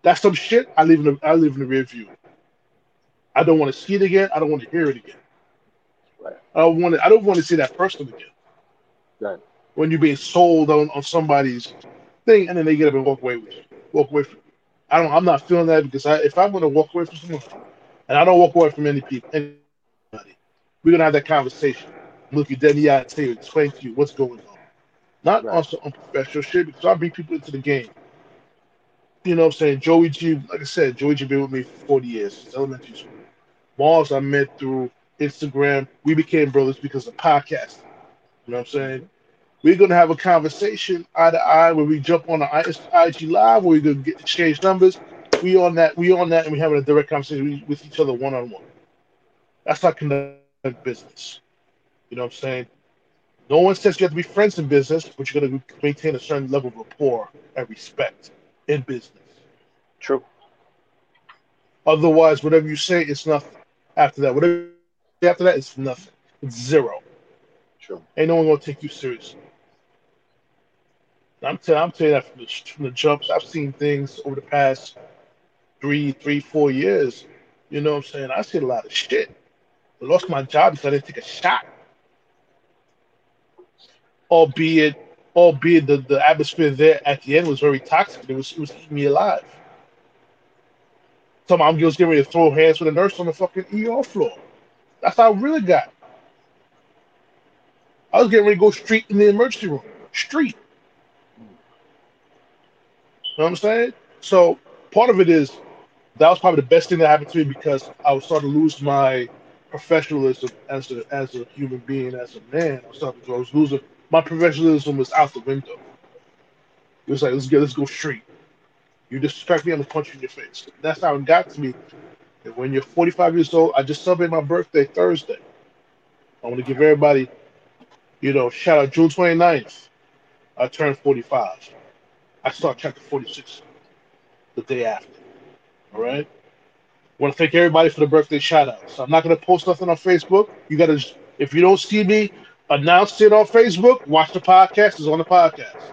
That's some shit. I leave in the I leave in the rear view. I don't want to see it again. I don't want to hear it again. Right. I don't want to. I don't want to see that person again. Right. When you're being sold on, on somebody's thing and then they get up and walk away with you, walk away from. You. I don't. I'm not feeling that because I, if I'm going to walk away from someone, and I don't walk away from any people, anybody. We're gonna have that conversation. Look you dead in the eye and tell you, explain to you what's going on. Not Right. some unprofessional shit because I bring people into the game. You know what I'm saying? Joey G, like I said, Joey G been with me for 40 years since elementary school. Mars I met through Instagram. We became brothers because of podcasting. You know what I'm saying? We're gonna have a conversation eye to eye where we jump on the IG live where we're gonna get exchange numbers we on that we on that and we having a direct conversation with each other one on one. That's connection in business. You know what I'm saying? No one says you have to be friends in business, but you're going to maintain a certain level of rapport and respect in business. True. Otherwise, whatever you say, it's nothing. After that, whatever you say after that, it's nothing. It's zero. True. Ain't no one gonna take you seriously. I'm telling, I'm telling you that from the, from the jumps. I've seen things over the past three, three, four years. You know what I'm saying? I seen a lot of shit. I lost my job because I didn't take a shot. Albeit, albeit the, the atmosphere there at the end was very toxic. It was it was eating me alive. Some I'm just getting ready to throw hands with a nurse on the fucking ER floor. That's how I really got. I was getting ready to go straight in the emergency room. Street. You know what I'm saying? So part of it is that was probably the best thing that happened to me because I was starting to lose my professionalism as a as a human being, as a man. I was starting to I was losing my professionalism was out the window. It was like let's get let's go straight. You disrespect me, I'm gonna punch you in your face. That's how it got to me. And when you're 45 years old, I just celebrated my birthday Thursday. I want to give everybody, you know, shout out June 29th. I turned 45. I start chapter 46 the day after. All right. want to thank everybody for the birthday shout outs. I'm not going to post nothing on Facebook. You got to, if you don't see me announce it on Facebook, watch the podcast. It's on the podcast.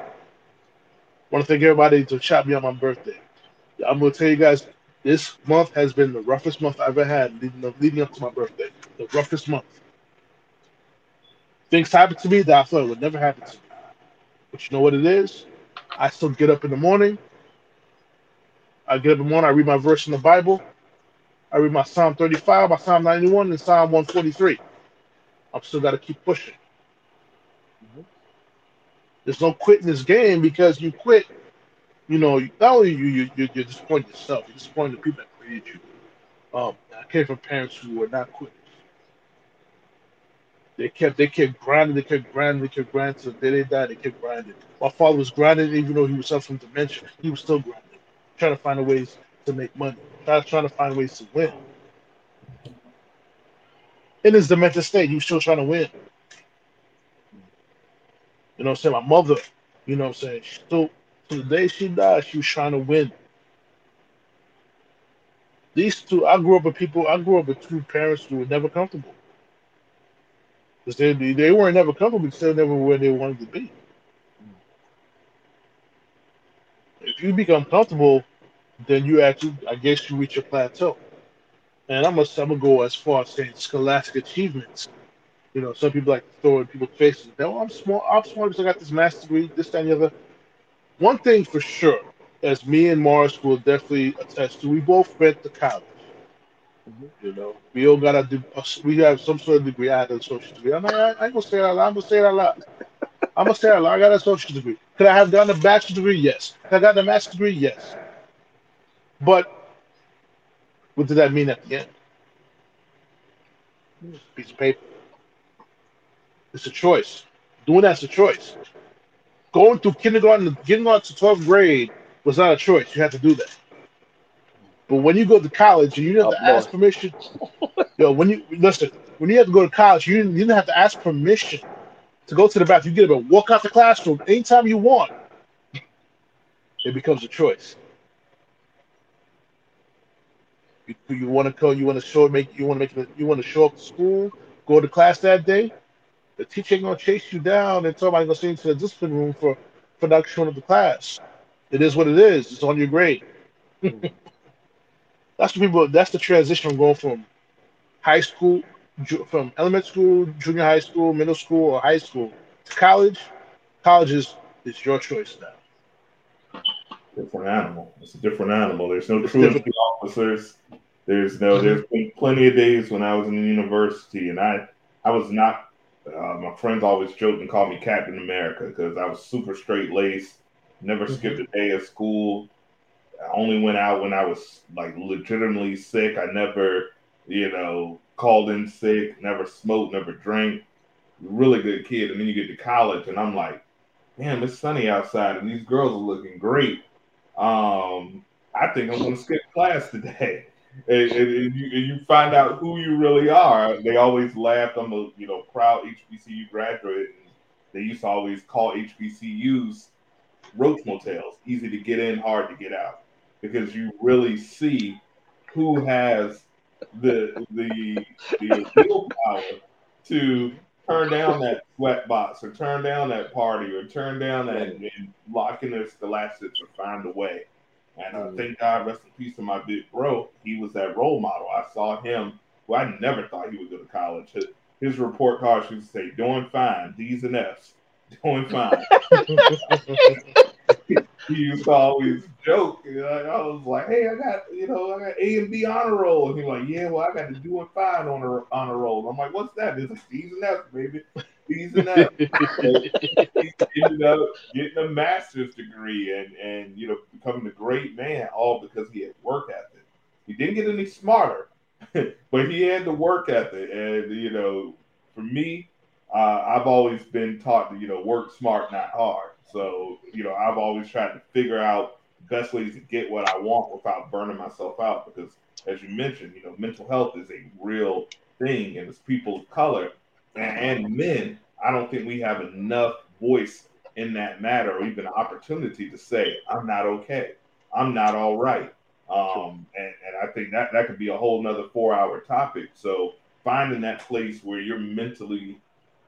want to thank everybody to shout me on my birthday. I'm going to tell you guys, this month has been the roughest month I've ever had leading up, leading up to my birthday. The roughest month. Things happen to me that I thought would never happen to me. But you know what it is? I still get up in the morning. I get up in the morning, I read my verse in the Bible. I read my Psalm 35, my Psalm 91, and Psalm 143. I'm still got to keep pushing. There's no quitting this game because you quit, you know, not only you, you, you you're disappointing yourself, you're disappointing the people that created you. Um, I came from parents who were not quitters. They kept they kept grinding, they kept grinding, they kept grinding till the day they died, they kept grinding. My father was grinding even though he was suffering from dementia, he was still grinding, trying to find ways to make money, trying, trying to find ways to win. In his dementia state, he was still trying to win. You know what I'm saying? My mother, you know what I'm saying? Still to the day she died, she was trying to win. These two, I grew up with people, I grew up with two parents who were never comfortable. Because they, they weren't never comfortable because they never where they wanted to be. If you become comfortable, then you actually, I guess, you reach your plateau. And I'm gonna, I'm gonna go as far as saying scholastic achievements. You know, some people like to throw in people's faces. Oh, I'm smart. I'm smart because I got this master's degree, this, that, and the other. One thing for sure, as me and Morris will definitely attest to, we both went to college. You know, we all got a, de- we have some sort of degree. I had an social degree. I'm not, I ain't gonna say that. I'm gonna say that a lot. I'm gonna say that a lot. I got a social degree. Could I have done a bachelor's degree? Yes. Could I got a master's degree? Yes. But what did that mean at the end? Piece of paper. It's a choice. Doing that's a choice. Going through kindergarten, getting on to 12th grade was not a choice. You had to do that. But when you go to college and you have Up to ask permission, yo, when you listen, when you have to go to college, you didn't, you didn't have to ask permission to go to the bathroom. You get up and walk out the classroom anytime you want. It becomes a choice. You, you want to come? you want to show make you want to make you want to show up to school, go to class that day. The teacher ain't gonna chase you down and somebody gonna send you to the discipline room for for not showing up to class. It is what it is. It's on your grade. that's the people. That's the transition from going from high school, ju- from elementary school, junior high school, middle school, or high school to college. College is is your choice now. different animal. It's a different animal. There's no truancy officers. There's no. There's been plenty of days when I was in the university and I I was not. Uh, my friends always joked and called me Captain America because I was super straight laced. Never skipped a day of school. I only went out when I was like legitimately sick. I never, you know, called in sick. Never smoked. Never drank. Really good kid. And then you get to college and I'm like, damn, it's sunny outside and these girls are looking great. Um, I think I'm gonna skip class today. and, and, and you, and you find out who you really are. They always laughed. I'm a you know proud HBCU graduate. And they used to always call HBCUs roach motels, easy to get in, hard to get out, because you really see who has the the the willpower to turn down that sweat box or turn down that party or turn down that and lock in their scholastics or find a way. And uh, thank God, rest in peace to my big bro. He was that role model. I saw him. Well, I never thought he would go to college. His, his report cards used to say, "Doing fine, D's and F's, doing fine." he used to always joke. You know, I was like, "Hey, I got you know, I got A and B on honor roll," and he's like, "Yeah, well, I got to doing fine on a honor roll." I'm like, "What's that?" It's like D's and F's, baby. D's and F's. he ended up getting a master's degree and and you know becoming a great man, all because he had work ethic. He didn't get any smarter, but he had the work ethic, and you know, for me, uh, I've always been taught to you know work smart, not hard. So, you know, I've always tried to figure out best ways to get what I want without burning myself out. Because, as you mentioned, you know, mental health is a real thing, and as people of color and, and men, I don't think we have enough voice in that matter or even opportunity to say, I'm not okay. I'm not all right. Um, and, and I think that that could be a whole nother four hour topic. So finding that place where you're mentally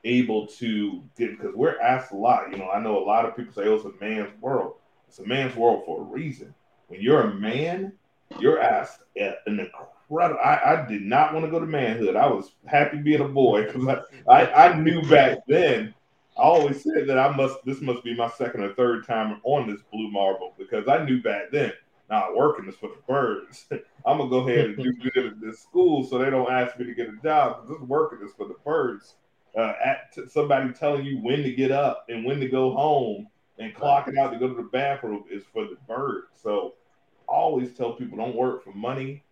able to get because we're asked a lot. You know, I know a lot of people say, "Oh, it's a man's world." It's a man's world for a reason. When you're a man, you're asked an incredible. I, I did not want to go to manhood. I was happy being a boy because I, I, I knew back then. I always said that I must. This must be my second or third time on this blue marble because I knew back then. Not working is for the birds. I'm gonna go ahead and do good at this school so they don't ask me to get a job. This working is for the birds uh, at t- somebody telling you when to get up and when to go home and clocking out to go to the bathroom is for the bird. So always tell people don't work for money,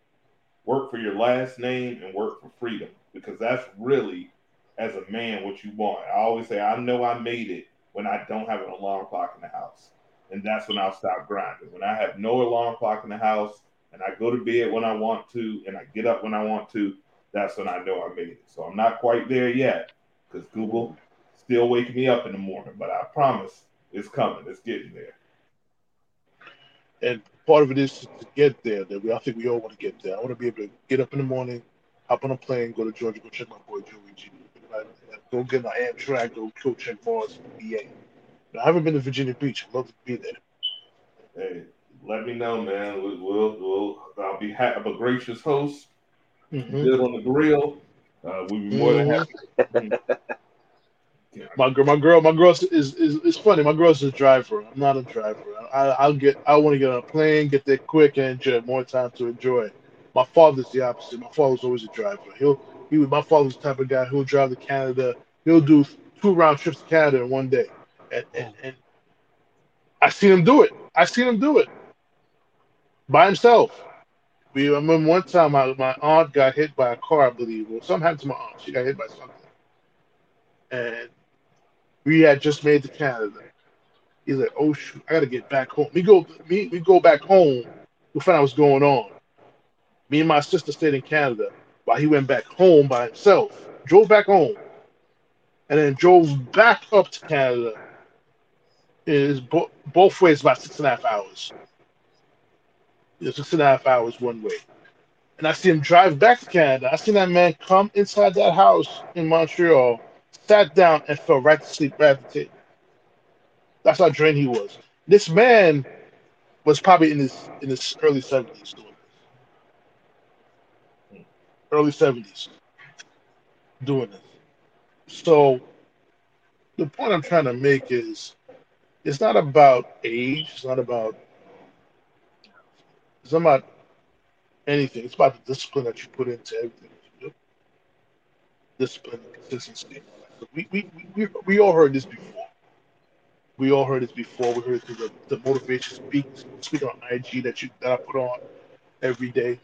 work for your last name and work for freedom because that's really, as a man, what you want. I always say, I know I made it when I don't have an alarm clock in the house. And that's when I'll stop grinding. When I have no alarm clock in the house and I go to bed when I want to and I get up when I want to, that's when I know I made it. So I'm not quite there yet because Google still waking me up in the morning, but I promise it's coming. It's getting there. And part of it is to get there. That we, I think we all want to get there. I want to be able to get up in the morning, hop on a plane, go to Georgia, go check my boy Joey G. Go get my Amtrak, go go check Mars, VA. I haven't been to Virginia Beach. I'd love to be there. Hey, let me know, man. We'll, we'll, we'll I'll be ha- I'm a gracious host. Mm-hmm. Good on the grill. Uh, we'd be more than happy. My girl, my girl, my girl is, is is funny. My girl's a driver. I'm not a driver. I, I'll get. I want to get on a plane, get there quick, and enjoy more time to enjoy. My father's the opposite. My father's always a driver. He'll he was my father's the type of guy who'll drive to Canada. He'll do two round trips to Canada in one day, and and, and I seen him do it. I seen him do it by himself. We I remember one time my, my aunt got hit by a car, I believe, or something happened to my aunt. She got hit by something, and we had just made to Canada. He's like, "Oh shoot, I gotta get back home." We go, me, we go back home to find out what's going on. Me and my sister stayed in Canada while he went back home by himself. Drove back home, and then drove back up to Canada. It is bo- both ways about six and a half hours. It's six and a half hours one way. And I see him drive back to Canada. I seen that man come inside that house in Montreal, sat down, and fell right to sleep right at the table. That's how drained he was. This man was probably in his in his early seventies doing this. Early seventies doing this. So the point I'm trying to make is it's not about age, it's not about it's not about anything. It's about the discipline that you put into everything you do. Discipline and consistency. We, we, we, we all heard this before. We all heard this before. We heard it through the, the motivation speak speak on IG that you that I put on every day.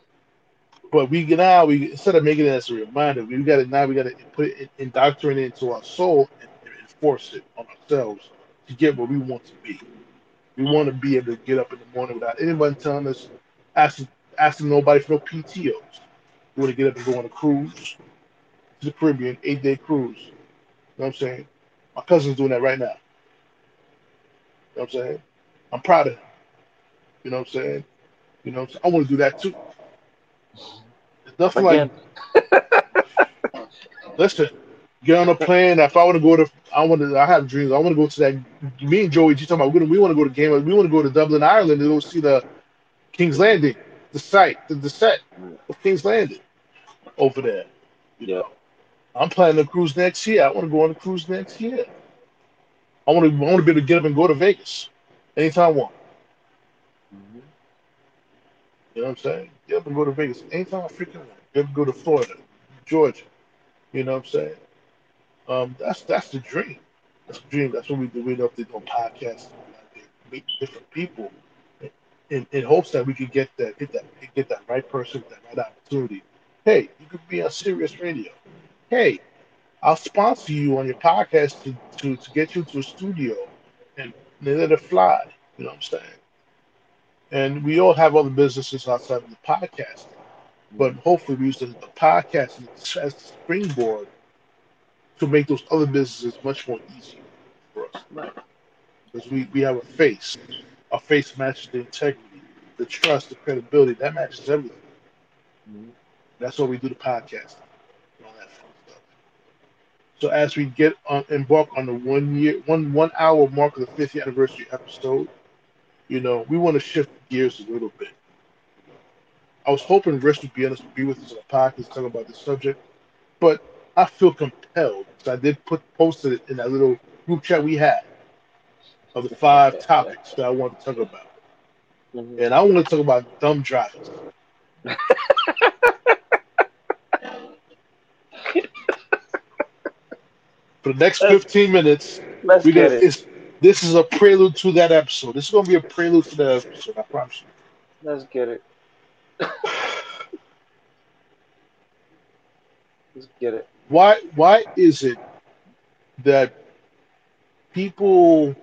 But we get now we instead of making it as a reminder, we got it now we got to put it indoctrinate into our soul and, and enforce it on ourselves to get where we want to be. We want to be able to get up in the morning without anyone telling us, asking asking nobody for no PTOs. You want to get up and go on a cruise to the Caribbean, eight day cruise. You know what I'm saying? My cousin's doing that right now. You know what I'm saying? I'm proud of him. You know what I'm saying? You know? I want to do that too. It's nothing Again, like listen, get on a plane. If I want to go to, I want to. I have dreams. I want to go to that. Me and Joey G talking about. We want to go to game. We want to go to Dublin, Ireland, and go see the King's Landing, the site, the, the set of King's Landing over there. You know, I'm planning a cruise next year. I want to go on a cruise next year. I want to. I want to be able to get up and go to Vegas anytime I want. Mhm. You know what I'm saying? Get up and go to Vegas anytime I freaking want. Get up and go to Florida, Georgia. You know what I'm saying? Um, that's that's the dream. That's the dream. That's what we do. We up there doing podcasts, meeting different people, in, in hopes that we could get that get that get that right person, that right opportunity. Hey, you could be on Sirius Radio. Hey, I'll sponsor you on your podcast to, to, to get you to a studio and they let it fly. You know what I'm saying? And we all have other businesses outside of the podcast. But hopefully we use the, the podcast as a springboard to make those other businesses much more easier for us. Right. Because we, we have a face. Our face matches the integrity, the trust, the credibility. That matches everything. Mhm. That's why we do the podcast. and all that fun stuff. So as we get on embark on the one year, one one hour mark of the 50th anniversary episode, you know, we want to shift gears a little bit. I was hoping Rich would be able to be with us on the podcast talking about this subject, but I feel compelled because I did put posted it in that little group chat we had of the five topics that I want to talk about, Mhm. and I want to talk about dumb drivers. For the next 15 minutes, Let's we get it. this is a prelude to that episode. This is going to be a prelude to that episode. I promise you. Let's get it. Let's get it. why why is it that people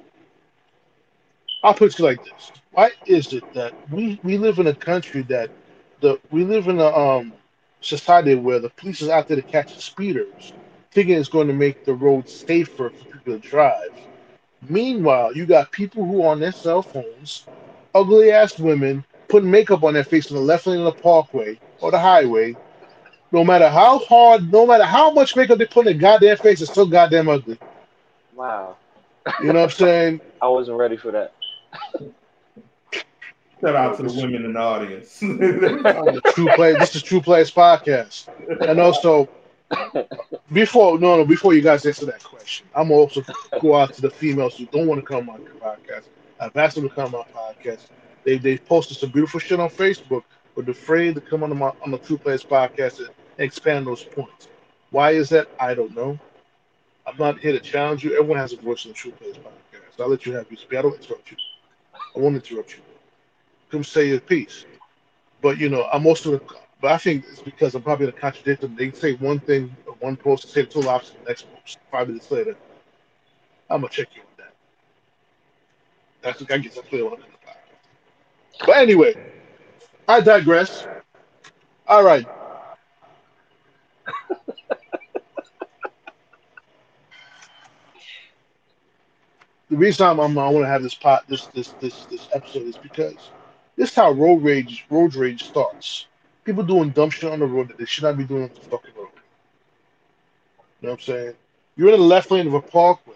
I'll put it like this. Why is it that we, we live in a country that the we live in a um society where the police is out there to catch the speeders, thinking it's going to make the roads safer for people to drive. Meanwhile, you got people who are on their cell phones, ugly ass women, putting makeup on their face on the left lane of the parkway or the highway, no matter how hard, no matter how much makeup they put in their goddamn face, it's still goddamn ugly. Wow. You know what I'm saying? I wasn't ready for that. Shout out to the women in the audience. True play. This is TruPlayaz podcast, and also before no no before you guys answer that question, I'm also go out to the females who don't want to come on my podcast. I've asked them to come on my podcast. They they posted some beautiful shit on Facebook, but they're afraid to come on my on the TruPlayaz podcast and expand those points. Why is that? I don't know. I'm not here to challenge you. Everyone has a voice in the TruPlayaz podcast. I'll let you have your speak. I don't interrupt you. I won't interrupt you. Come say your piece. But you know, I'm also, but I think it's because I'm probably gonna contradict them. They say one thing, one post, and say the total opposite the next post. Five minutes later, I'm gonna check you on that. That's what I want to do. But anyway, I digress. All right. the reason I'm, I'm I want to have this pot this this this this episode is because this is how road rage road rage starts. People doing dumb shit on the road that they should not be doing on the fucking road. You know what I'm saying? You're in the left lane of a parkway.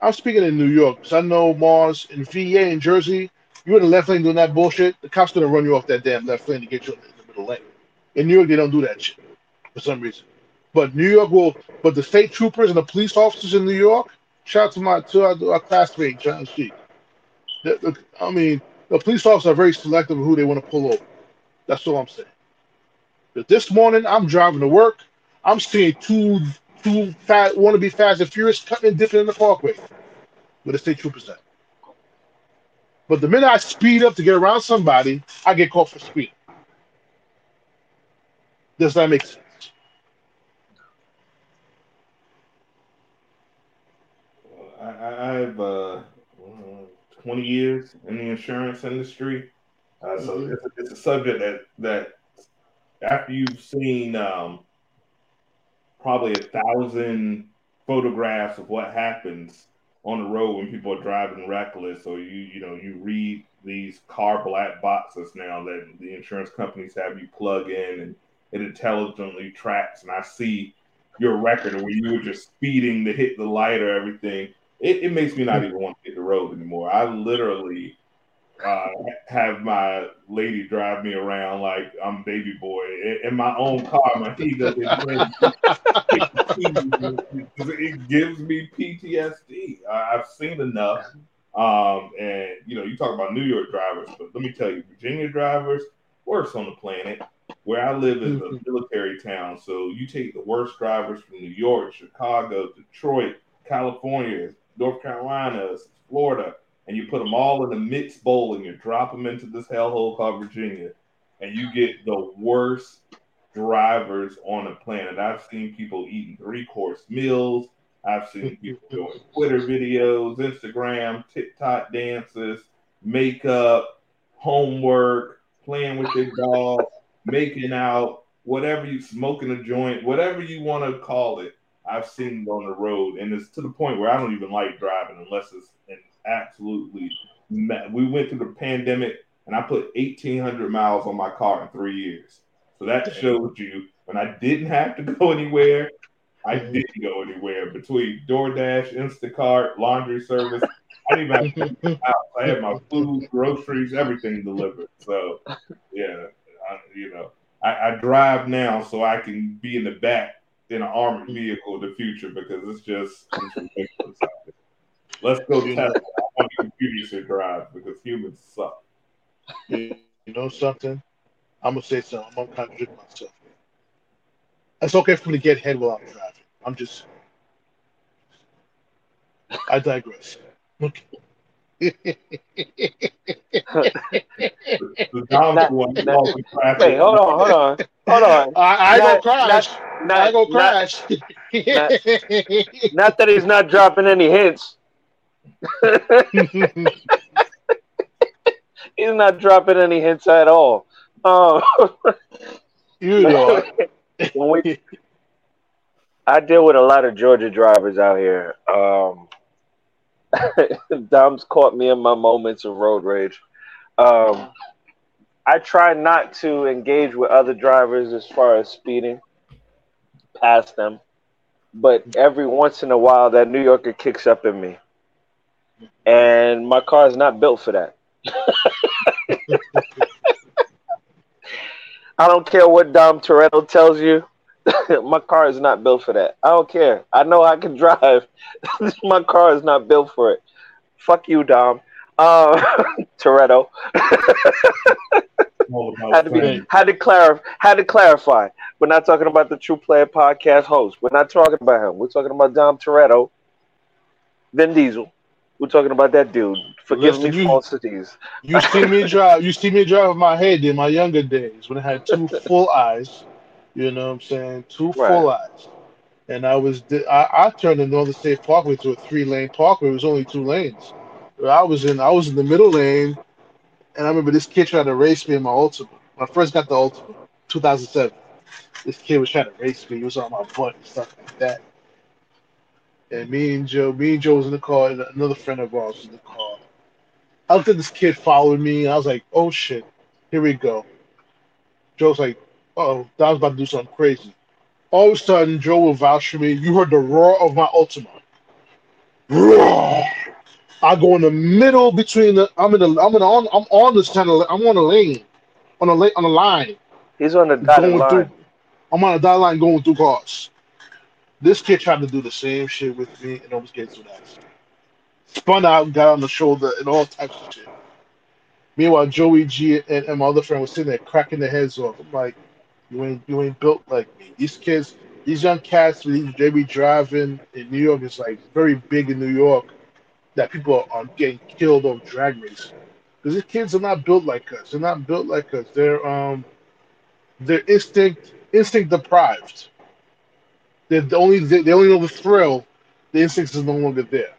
I'm speaking in New York because I know Mars in VA in Jersey. You're in the left lane doing that bullshit. The cops gonna run you off that damn left lane to get you in the middle lane. In New York, they don't do that shit for some reason. But New York will. But the state troopers and the police officers in New York. Shout out to my to our, classmate John Sheik. The, the, I mean, the police officers are very selective of who they want to pull over. That's all I'm saying. But this morning, I'm driving to work. I'm seeing two two fat want to be fast and furious cutting and dipping in the parkway with a state troopers at. But the minute I speed up to get around somebody, I get caught for speed. Does that make sense? I, I- I've uh, 20 years in the insurance industry. Uh, so Mhm. it's, a, it's a subject that that after you've seen um, probably a thousand photographs of what happens on the road when people are driving reckless, or you you know you read these car black boxes now that the insurance companies have you plug in and it intelligently tracks, and I see your record where you were just speeding to hit the light or everything. It, it makes me not even want to hit the road anymore. I literally uh, have my lady drive me around like I'm baby boy in, my own car. My ego it gives me PTSD. I, I've seen enough. Um, and you know, you talk about New York drivers, but let me tell you, Virginia drivers, worst on the planet. Where I live is a military town, so you take the worst drivers from New York, Chicago, Detroit, California, North Carolina, Florida, and you put them all in a mixed bowl and you drop them into this hellhole called Virginia, and you get the worst drivers on the planet. I've seen people eating three course meals. I've seen people doing Twitter videos, Instagram, TikTok dances, makeup, homework, playing with their dog, making out, whatever you smoking a joint, whatever you want to call it. I've seen on the road, and it's to the point where I don't even like driving unless it's an absolutely. We went through the pandemic, and I put eighteen hundred miles on my car in three years. So that shows you when I didn't have to go anywhere, I mm-hmm. didn't go anywhere between DoorDash, Instacart, laundry service. I didn't even have to house. I had my food, groceries, everything delivered. So, yeah, I, you know, I, I drive now so I can be in the back in an armored mm-hmm. vehicle in the future because it's just it's ridiculous. Let's go. I want computers to drive because humans suck. You know something? I'm gonna say something. I'm gonna contradict myself. It's okay for me to get head while I'm driving. I'm just. I digress. Okay. The Dom's one not- calls me crashing. Wait, hold on, hold on, hold on. I, I Not- gonna crash. not- I ain't gonna not- crash. Not that he's not dropping any hints. He's not dropping any hints at all. Um, you know. when we, I deal with a lot of Georgia drivers out here. Um, Dom's caught me in my moments of road rage. Um, I try not to engage with other drivers as far as speeding past them, but every once in a while, that New Yorker kicks up in me, and my car is not built for that. I don't care what Dom Toretto tells you. my car is not built for that. I don't care. I know I can drive. my car is not built for it. Fuck you, Dom. Uh, Toretto. All had to be had to clarify had to clarify. We're not talking about the TruPlayaz podcast host. We're not talking about him. We're talking about Dom Toretto, Vin Diesel. We're talking about that dude. Forgive Listen, me you- falsities. You see me drive. You see me drive with my head in my younger days when I had two full eyes. You know what I'm saying? Two Right. full eyes. And I was I, I turned the Northern State Parkway to a three lane parkway. It was only two lanes. I was in I was in the middle lane, and I remember this kid tried to race me in my Altima. When I first got the Altima, 2007. This kid was trying to race me. He was on my butt and stuff like that. And me and Joe, me and Joe was in the car, and another friend of ours was in the car. I looked at this kid following me, and I was like, "Oh shit, here we go." Joe's like, "Oh, that was about to do something crazy." All of a sudden, Joe will vouch for me. You heard the roar of my Altima. Roar! I go in the middle between the. I'm in the. I'm in the, on. I'm on this kind of. I'm on a lane, on a lane on a line. He's on the dotted line. through. I'm on a dotted line going through cars. This kid tried to do the same shit with me and almost gets to that. Spun out, got on the shoulder, and all types of shit. Meanwhile, Joey G and, and my other friend was sitting there cracking their heads off. I'm like, you ain't you ain't built like me. These kids, these young cats, they be driving in New York. It's like very big in New York that people are getting killed on drag racing because these kids are not built like us. They're not built like us. They're um, they're instinct instinct deprived. They're the only they, they only know the thrill. The instincts is no longer there.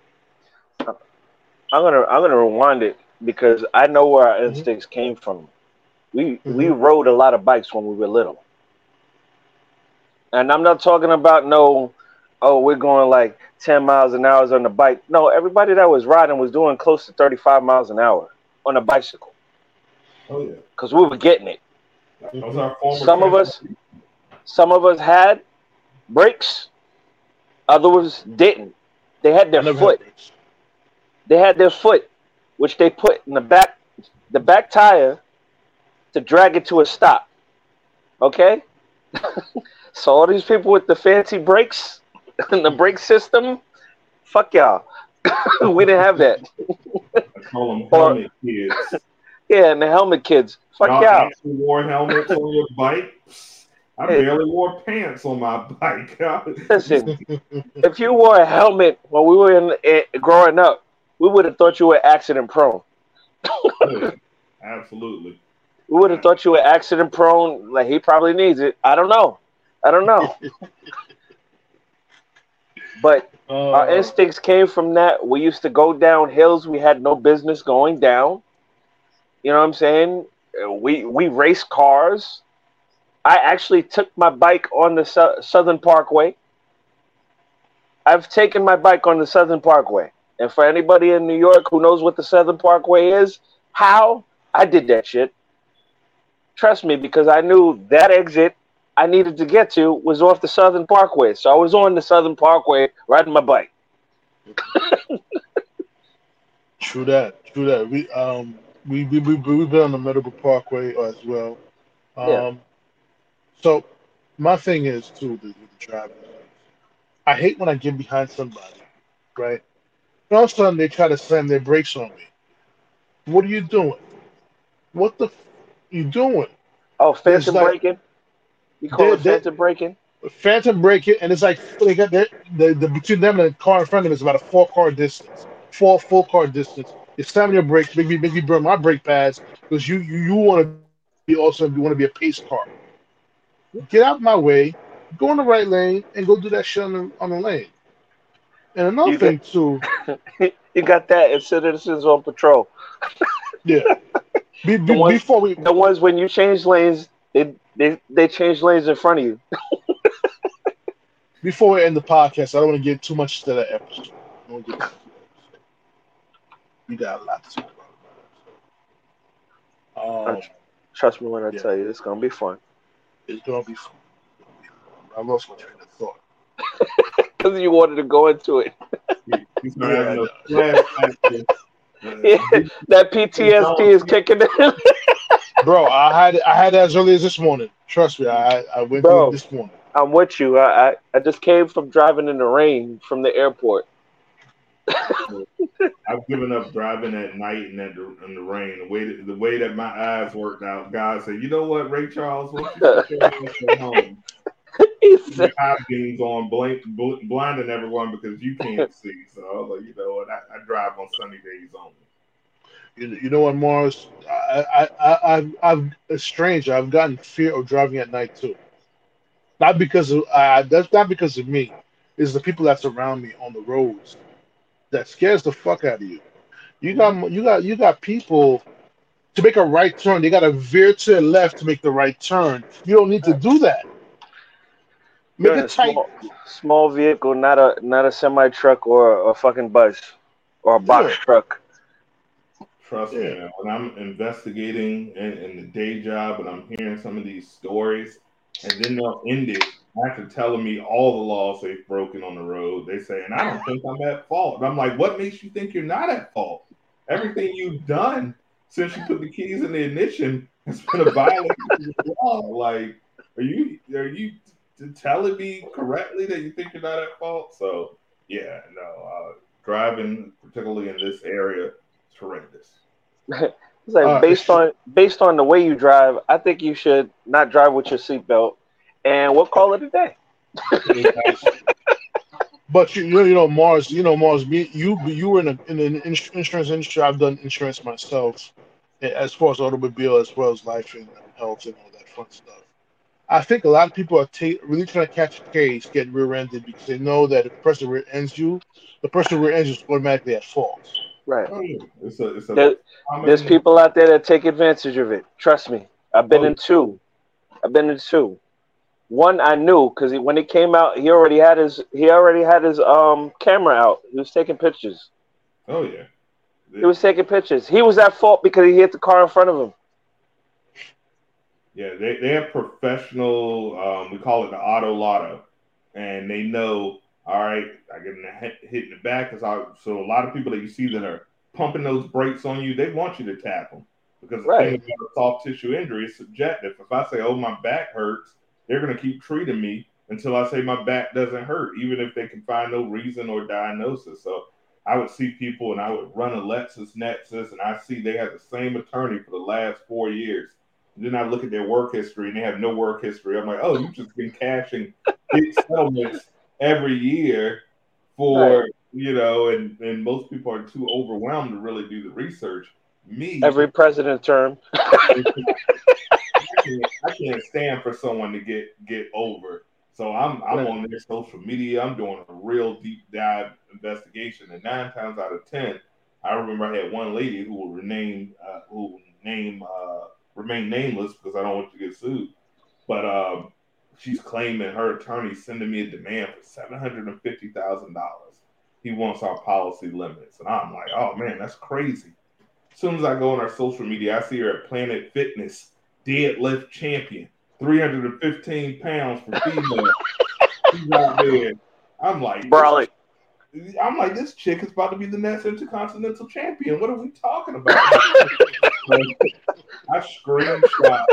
I'm gonna I'm gonna rewind it because I know where our Mhm. instincts came from. We we Mhm. rode a lot of bikes when we were little, and I'm not talking about no, oh we're going like ten miles an hour on the bike. No, everybody that was riding was doing close to 35 miles an hour on a bicycle Oh yeah. because we were getting it. Some of us- Some of us had brakes, others didn't. They had their foot. had they had their foot, which they put in the back, the back tire, to drag it to a stop. Okay, so all these people with the fancy brakes and the brake system, fuck y'all. we didn't have that. I call them helmet kids. Yeah, and the helmet kids, fuck Y'all y'all. wore helmets on your bike. I barely wore pants on my bike. Listen, if you wore a helmet when we were in, eh, growing up, we would have thought you were accident prone. Absolutely. We would have thought you were accident prone. Like he probably needs it. I don't know. I don't know. but Uh, Our instincts came from that. We used to go down hills we had no business going down. You know what I'm saying? We we race cars. I actually took my bike on the Sou- Southern Parkway. I've taken my bike on the Southern Parkway. And for anybody in New York who knows what the Southern Parkway is, how I did that shit. Trust me, because I knew that exit I needed to get to was off the Southern Parkway. So I was on the Southern Parkway riding my bike. True that. True that. We um we we we we've been on the Medical Parkway as well. Um, Yeah. So my thing is too with the driving. I hate when I get behind somebody, right? And all of a sudden they try to slam their brakes on me. What are you doing? What the you doing? Oh, phantom like- braking? You call They- it they- phantom braking? Phantom braking, and it's like they got the, the between them and the car in front of them is about a four car distance, four full car distance. You're slamming your brakes, make me make me burn my brake pads because you you, you want to be also you want to be a pace car. Get out of my way, go in the right lane, and go do that shit on the, on the lane. And another You thing too, You got that in Citizens on Patrol. yeah. Be, be, The ones- before we The ones when you change lanes, they they, they change lanes in front of you. before we end the podcast, I don't want to get too much to that episode. I don't wanna get. We got a lot to talk about. Um, Trust me when I Yeah. tell you, it's gonna be fun. it's gonna be fun. I lost my train of thought. Because you wanted to go into it. He's not Yeah, having I no flashbacks. Yeah, mm-hmm. that PTSD is kicking in. Bro, I had I had that as early as this morning. Trust me, I I went Bro. through this morning. I'm with you. I, I I just came from driving in the rain from the airport. I've given up driving at night and at the, in the rain. The way that, the way that my eyes worked out, God said, "You know what, Ray Charles? What you home? He Keep said, your eye beams on, blink, bl- blinding everyone because you can't see." So I was like, you know what? I, I drive on sunny days only. You, you know what, Mars? I I I I've, I've it's strange. I've gotten fear of driving at night too. Not because of uh, that's not because of me. It's the people that's around me on the roads that scares the fuck out of you. You got you got you got people to make a right turn. They got to veer to the left to make the right turn. You don't need to do that. Make You're a a tight. small, small vehicle, not a not a semi truck or a fucking bus or a box Yeah. truck. Trust me, Yeah. man. When I'm investigating in, in the day job and I'm hearing some of these stories, and then they'll end it after telling me all the laws they've broken on the road. They say, and I don't think I'm at fault. And I'm like, what makes you think you're not at fault? Everything you've done since you put the keys in the ignition has been a violation of the law. Like, are you are you t- telling me correctly that you think you're not at fault? So, yeah, no, uh, driving, particularly in this area, is horrendous. It's like Uh, based on based on the way you drive, I think you should not drive with your seatbelt, and we'll call it a day. But you, you know, you know, Mars, you know, Mars, me, you, you were in, a, in the ins- insurance industry. I've done insurance myself, eh, as far as automobile, as well as life and health and all that fun stuff. I think a lot of people are ta- really trying to catch a case, get rear-ended because they know that if the person rear ends you, the person rear ends you is automatically at fault. Right. Oh, yeah. It's a, it's a There, there's people out there that take advantage of it. Trust me. I've been Oh. in two. I've been in two. One I knew because when it came out, he already had his he already had his um camera out. He was taking pictures. Oh yeah. He was taking pictures. He was at fault because he hit the car in front of him. Yeah, they, they have professional. Um, we call it the auto lotto, and they know. All right, I get in the hit, in the back because I. So a lot of people that you see that are pumping those brakes on you, they want you to tap them because the Right. thing about a soft tissue injury is subjective. If I say, "Oh, my back hurts," they're gonna keep treating me until I say my back doesn't hurt, even if they can find no reason or diagnosis. So I would see people and I would run a LexisNexis, and I see they have the same attorney for the last four years. Then I look at their work history and they have no work history. I'm like, oh, you've just been cashing big settlements every year for, you know, and, and most people are too overwhelmed to really do the research. Me, Every president term. I, can't, I can't stand for someone to get get over. So I'm I'm Right. on their social media. I'm doing a real deep dive investigation, and nine times out of ten, I remember I had one lady who will rename uh, who name uh, remain nameless because I don't want to get sued. But um, she's claiming her attorney sending me a demand for seven hundred and fifty thousand dollars. He wants our policy limits, and I'm like, oh man, that's crazy. As soon as I go on our social media, I see her at Planet Fitness, deadlift champion, 315 pounds for female. She's out there. I'm like, Brawling. I'm like, this chick is about to be the next intercontinental champion. What are we talking about? I screenshot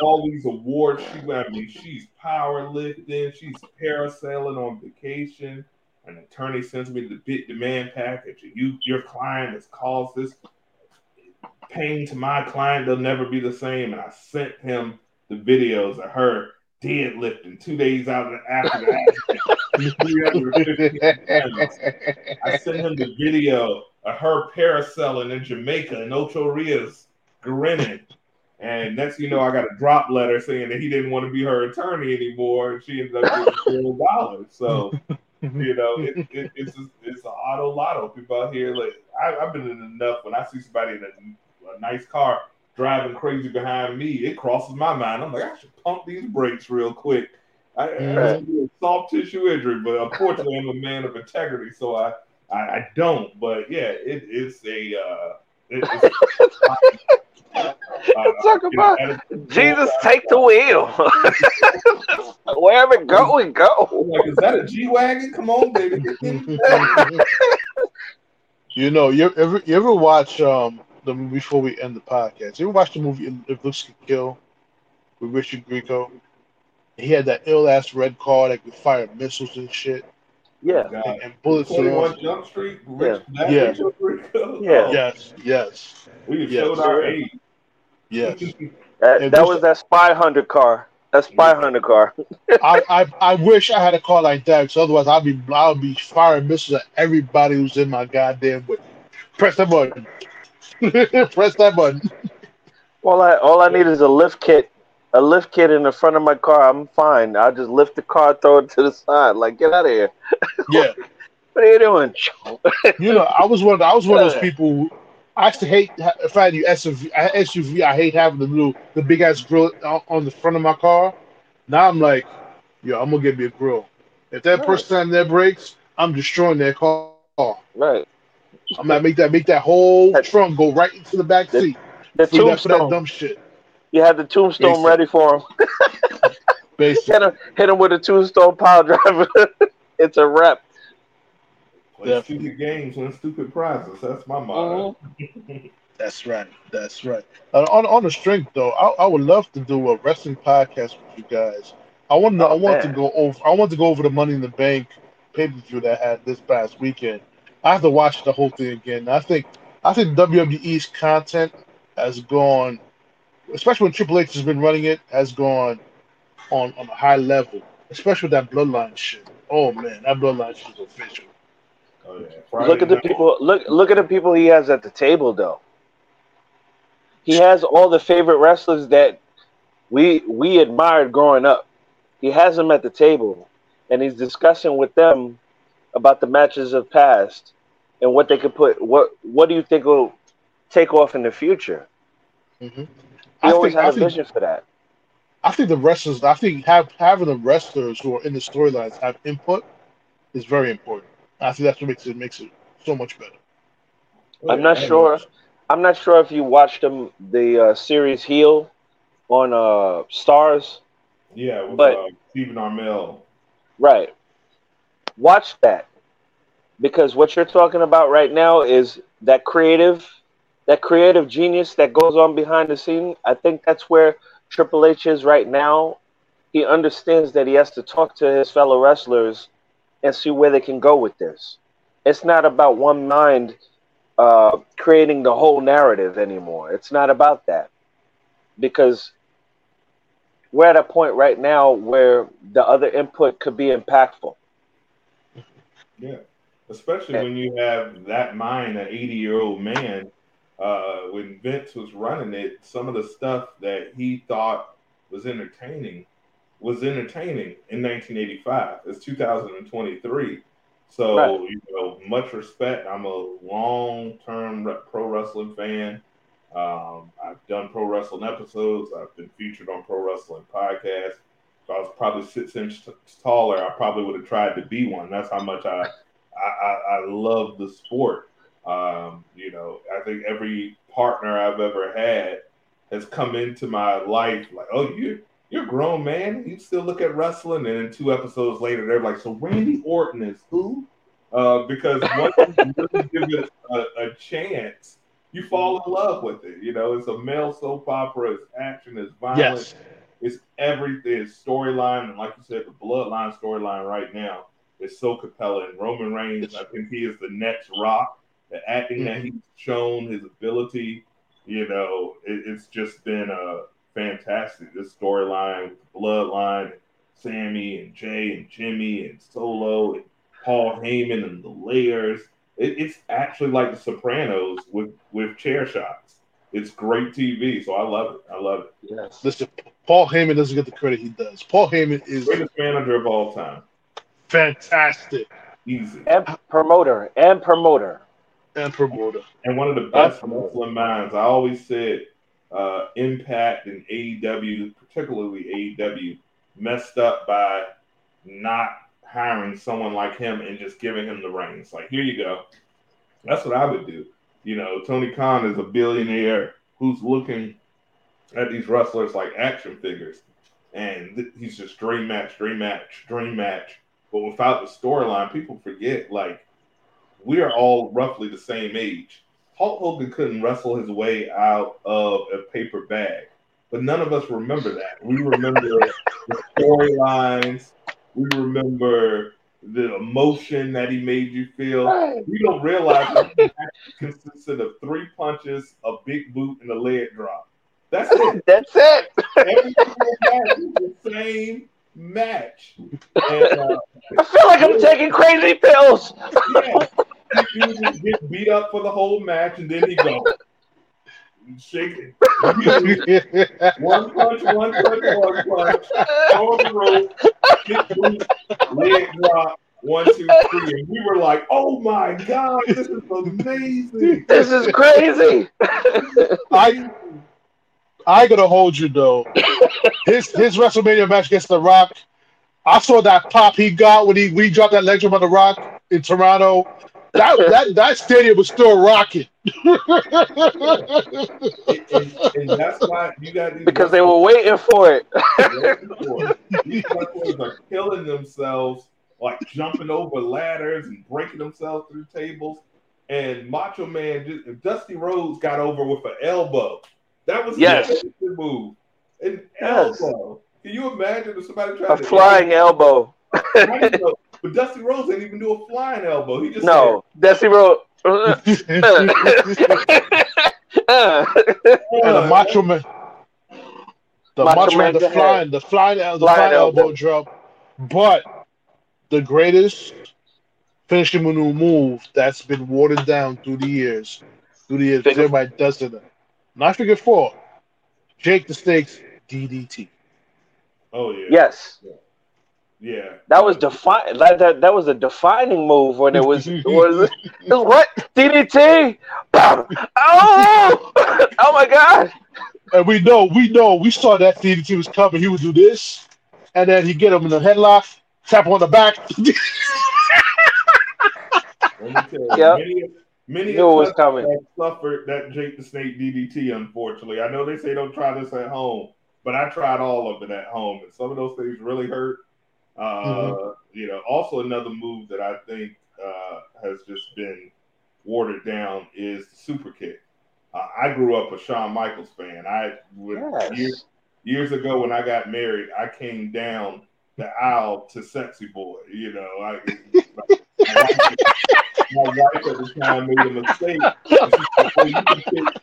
all these awards she I mean, she's powerlifting, she's parasailing on vacation. An attorney sends me the big demand package. You, your client has caused this pain to my client. They'll never be the same. And I sent him the videos of her deadlifting two days out of- after the accident. 315 pounds. I sent him the video of her parasailing in Jamaica and Ocho Rios grinning. And next you know, I got a drop letter saying that he didn't want to be her attorney anymore, and she ended up getting zero dollars. So, you know, it, it, it's just, it's an auto lotto. People out here, like I, I've been in enough when I see somebody in a, a nice car driving crazy behind me, it crosses my mind. I'm like, I should pump these brakes real quick. I, I Right. have a soft tissue injury, but unfortunately, I'm a man of integrity, so I I, I don't. But yeah, it, it's a. Uh, it, it's, uh, Talk about Jesus, take the wheel. Wherever it go, we go. like, is that a G wagon? Come on, baby. You know, you ever you ever watch um the movie before we end the podcast? You ever watch the movie If Looks Could Kill with Richard Grieco? He had that ill ass red car that could fire missiles and shit Yeah, oh, and, and bullets. and all- 21 Jump Street. Rich, Yeah. that Yeah. Richard Grieco? Yeah. Oh, Yes, yes, We Yes. showed our age. yes. that, that was that spy hunter car. That spy hunter car. I, I I wish I had a car like that, because otherwise I'd be I'd be firing missiles at everybody who's in my goddamn way. Press that button. Press that button. All I all I need is a lift kit, a lift kit in the front of my car. I'm fine. I'll just lift the car, throw it to the side. Like, get out of here. Yeah. What are you doing? You know, I was one. Of, I was one of those people. Who, I actually hate if I had the SUV. SUV. I hate having the little, the big ass grill on, the front of my car. Now I'm like, yo, I'm gonna get me a grill. If that Right. person slam their brakes, I'm destroying their car. Right. I'm gonna make that make that whole That- trunk go right into the back seat. The For that, that dumb shit. You had the tombstone Basic. ready for him. Basically, hit him, hit him with a tombstone pile driver. it's a rep. Play stupid games, win stupid prizes. That's my motto. that's right. That's right. Uh, on on the strength though, I, I would love to do a wrestling podcast with you guys. I want to. I Oh, want to go over. I want to go over the Money in the Bank pay per view that I had this past weekend. I have to watch the whole thing again. I think. I think WWE's content has gone, especially when Triple H has been running it, has gone on on a high level. Especially with that bloodline shit. Oh man, that bloodline shit is official. Oh, yeah. Look at the Friday people. Look look at the people he has at the table, though. He has all the favorite wrestlers that we we admired growing up. He has them at the table, and he's discussing with them about the matches of past. and what they could put. What What do you think will take off in the future? Mhm. He I always think, had I a think vision for that. I think the wrestlers. I think have having the wrestlers who are in the storylines have input is very important. I think that's what makes it makes it so much better. I'm not sure. I'm not sure if you watched them the uh, series Heel on uh, Starz. Yeah, with But- uh, Stephen Amell. Right. Watch that. Because what you're talking about right now is that creative that creative genius that goes on behind the scene. I think that's where Triple H is right now. He understands that he has to talk to his fellow wrestlers and see where they can go with this. It's not about one mind uh, creating the whole narrative anymore. It's not about that. Because we're at a point right now where the other input could be impactful. Yeah, especially when you have that mind, an 80 year old man. Uh, when Vince was running it, some of the stuff that he thought was entertaining was entertaining in 1985. It's 2023. So, Right. you know, much respect. I'm a long term pro wrestling fan. Um, I've done pro wrestling episodes. I've been featured on pro wrestling podcasts. If I was probably six inches taller, I probably would have tried to be one. That's how much I I, I, I love the sport. Um, you know, I think every partner I've ever had has come into my life like, oh, you you're a grown man. You still look at wrestling, and then two episodes later, they're like, so Randy Orton is who? Uh, because once you really give it a, a chance, you fall in love with it. You know, it's a male soap opera. It's action. It's violence. Yes. It's everything. It's storyline, and like you said, the bloodline storyline right now is so compelling. Roman Reigns, I think he is the next Rock. The acting that mm-hmm. he's shown, his ability, you know, it, it's just been a fantastic. This storyline, bloodline, Sami and Jay and Jimmy and Solo and Paul Heyman and the layers. It, it's actually like The Sopranos with with chair shots. It's great TV, so I love it. I love it. Yes. Listen, Paul Heyman doesn't get the credit he does. Paul Heyman is Greatest manager of all time. fantastic Easy. And promoter. And promoter. And promoter. And one of the best Absolutely. wrestling minds. I always said uh, Impact and AEW, particularly AEW, messed up by not hiring someone like him and just giving him the reins. Like, here you go. That's what I would do. You know, Tony Khan is a billionaire who's looking at these wrestlers like action figures. And he's just dream match, dream match, dream match. But without the storyline, people forget, like, we are all roughly the same age. Hulk Hogan couldn't wrestle his way out of a paper bag, but none of us remember that. We remember the storylines. We remember the emotion that he made you feel. We don't realize that he consisted of three punches, a big boot, and a leg drop. That's it. That's it. Every match the same match. And, uh, I feel like I'm taking crazy pills. yeah. He he would get beat up for the whole match, and then he go shake it. One punch, one punch, one punch. On the rope, kick boot, leg drop, one, two, three. And we were like, oh my God, this is amazing. This is crazy. I I gotta hold you though. His his WrestleMania match against The Rock. I saw that pop he got when he when he dropped that leg drop on The Rock in Toronto. That that that stadium was still rocking. And, and- and that's why you got these because they were waiting for it. These wrestlers are killing themselves, like jumping over ladders and breaking themselves through tables. And Macho Man, just, Dusty Rhodes got over with an elbow. That was Yes. a signature move. An Yes. elbow. Can you imagine if somebody tried A to flying elbow. How you know? But Dusty Rhodes didn't even do a flying elbow. He just No, Desi wrote. said, uh, uh, and the uh, Macho Man, the Macho Macho, Man, Man, the flying, the flying, the Flying flying elbow. elbow. drop. But the greatest finishing move move that's been watered down through the years, through the years, 'cause Figure- everybody does it. Not figure four. Jake the Snakes DDT. Oh yeah. yes. Yeah. Yeah, that was defi- like that. That was a defining move when it was was it was what DDT. oh, oh my God! And we know, we know, we saw that DDT was coming. He would do this, and then he get him in the headlock, tap him on the back. Let me tell you, Yep. many, many Knew was of us coming. have suffered that Jake the Snake DDT. Unfortunately, I know they say don't try this at home, but I tried all of it at home, and some of those things really hurt. Uh, Mm-hmm. You know, also another move that I think uh, has just been watered down is the super kick. Uh, I grew up a Shawn Michaels fan. I would years, Yes. years ago when I got married, I came down the aisle to Sexy Boy. You know, I, my wife at the time made a mistake. And said, "Well, you can pick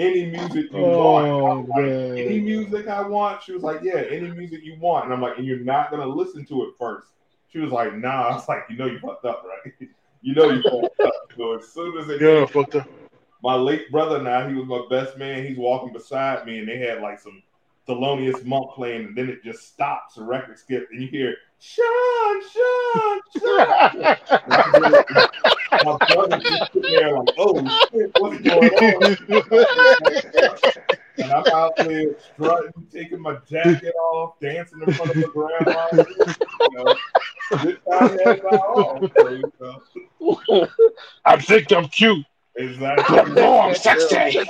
any music you oh, want. Oh was like, any music I want. She was like, yeah, any music you want. And I'm like, and you're not gonna listen to it first. She was like, nah. I was like, you know you fucked up, right? you know you fucked up. So as soon as it Yeah, fucked up. my late brother now, he was my best man. He's walking beside me, and they had like some Thelonious Monk playing, and then it just stops, the record skip, and you hear Sean, Sean, Sean. my brother's just sitting there like, oh shit, what's going on? And I'm out there strutting, taking my jacket off, dancing in front of my grandma. You know, this time had my all. So, you know, I think I'm cute. Exactly. Oh, I'm sexy. She's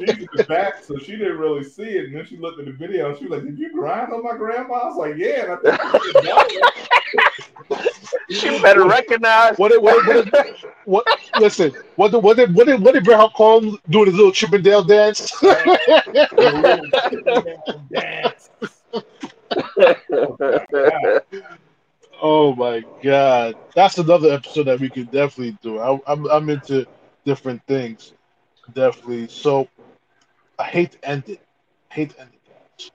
in the back, so she didn't really see it. And then she looked at the video and she was like, Did you grind on my grandma? I was like, Yeah. And I think she better recognize. What it what did, what, did, what listen, what did what did what did what did Bret Hart call him doing his little Chippendale dance? Dance. oh my god. That's another episode that we could definitely do. I, I'm I'm into different things. Definitely. So I hate to end it. I hate to end it, guys.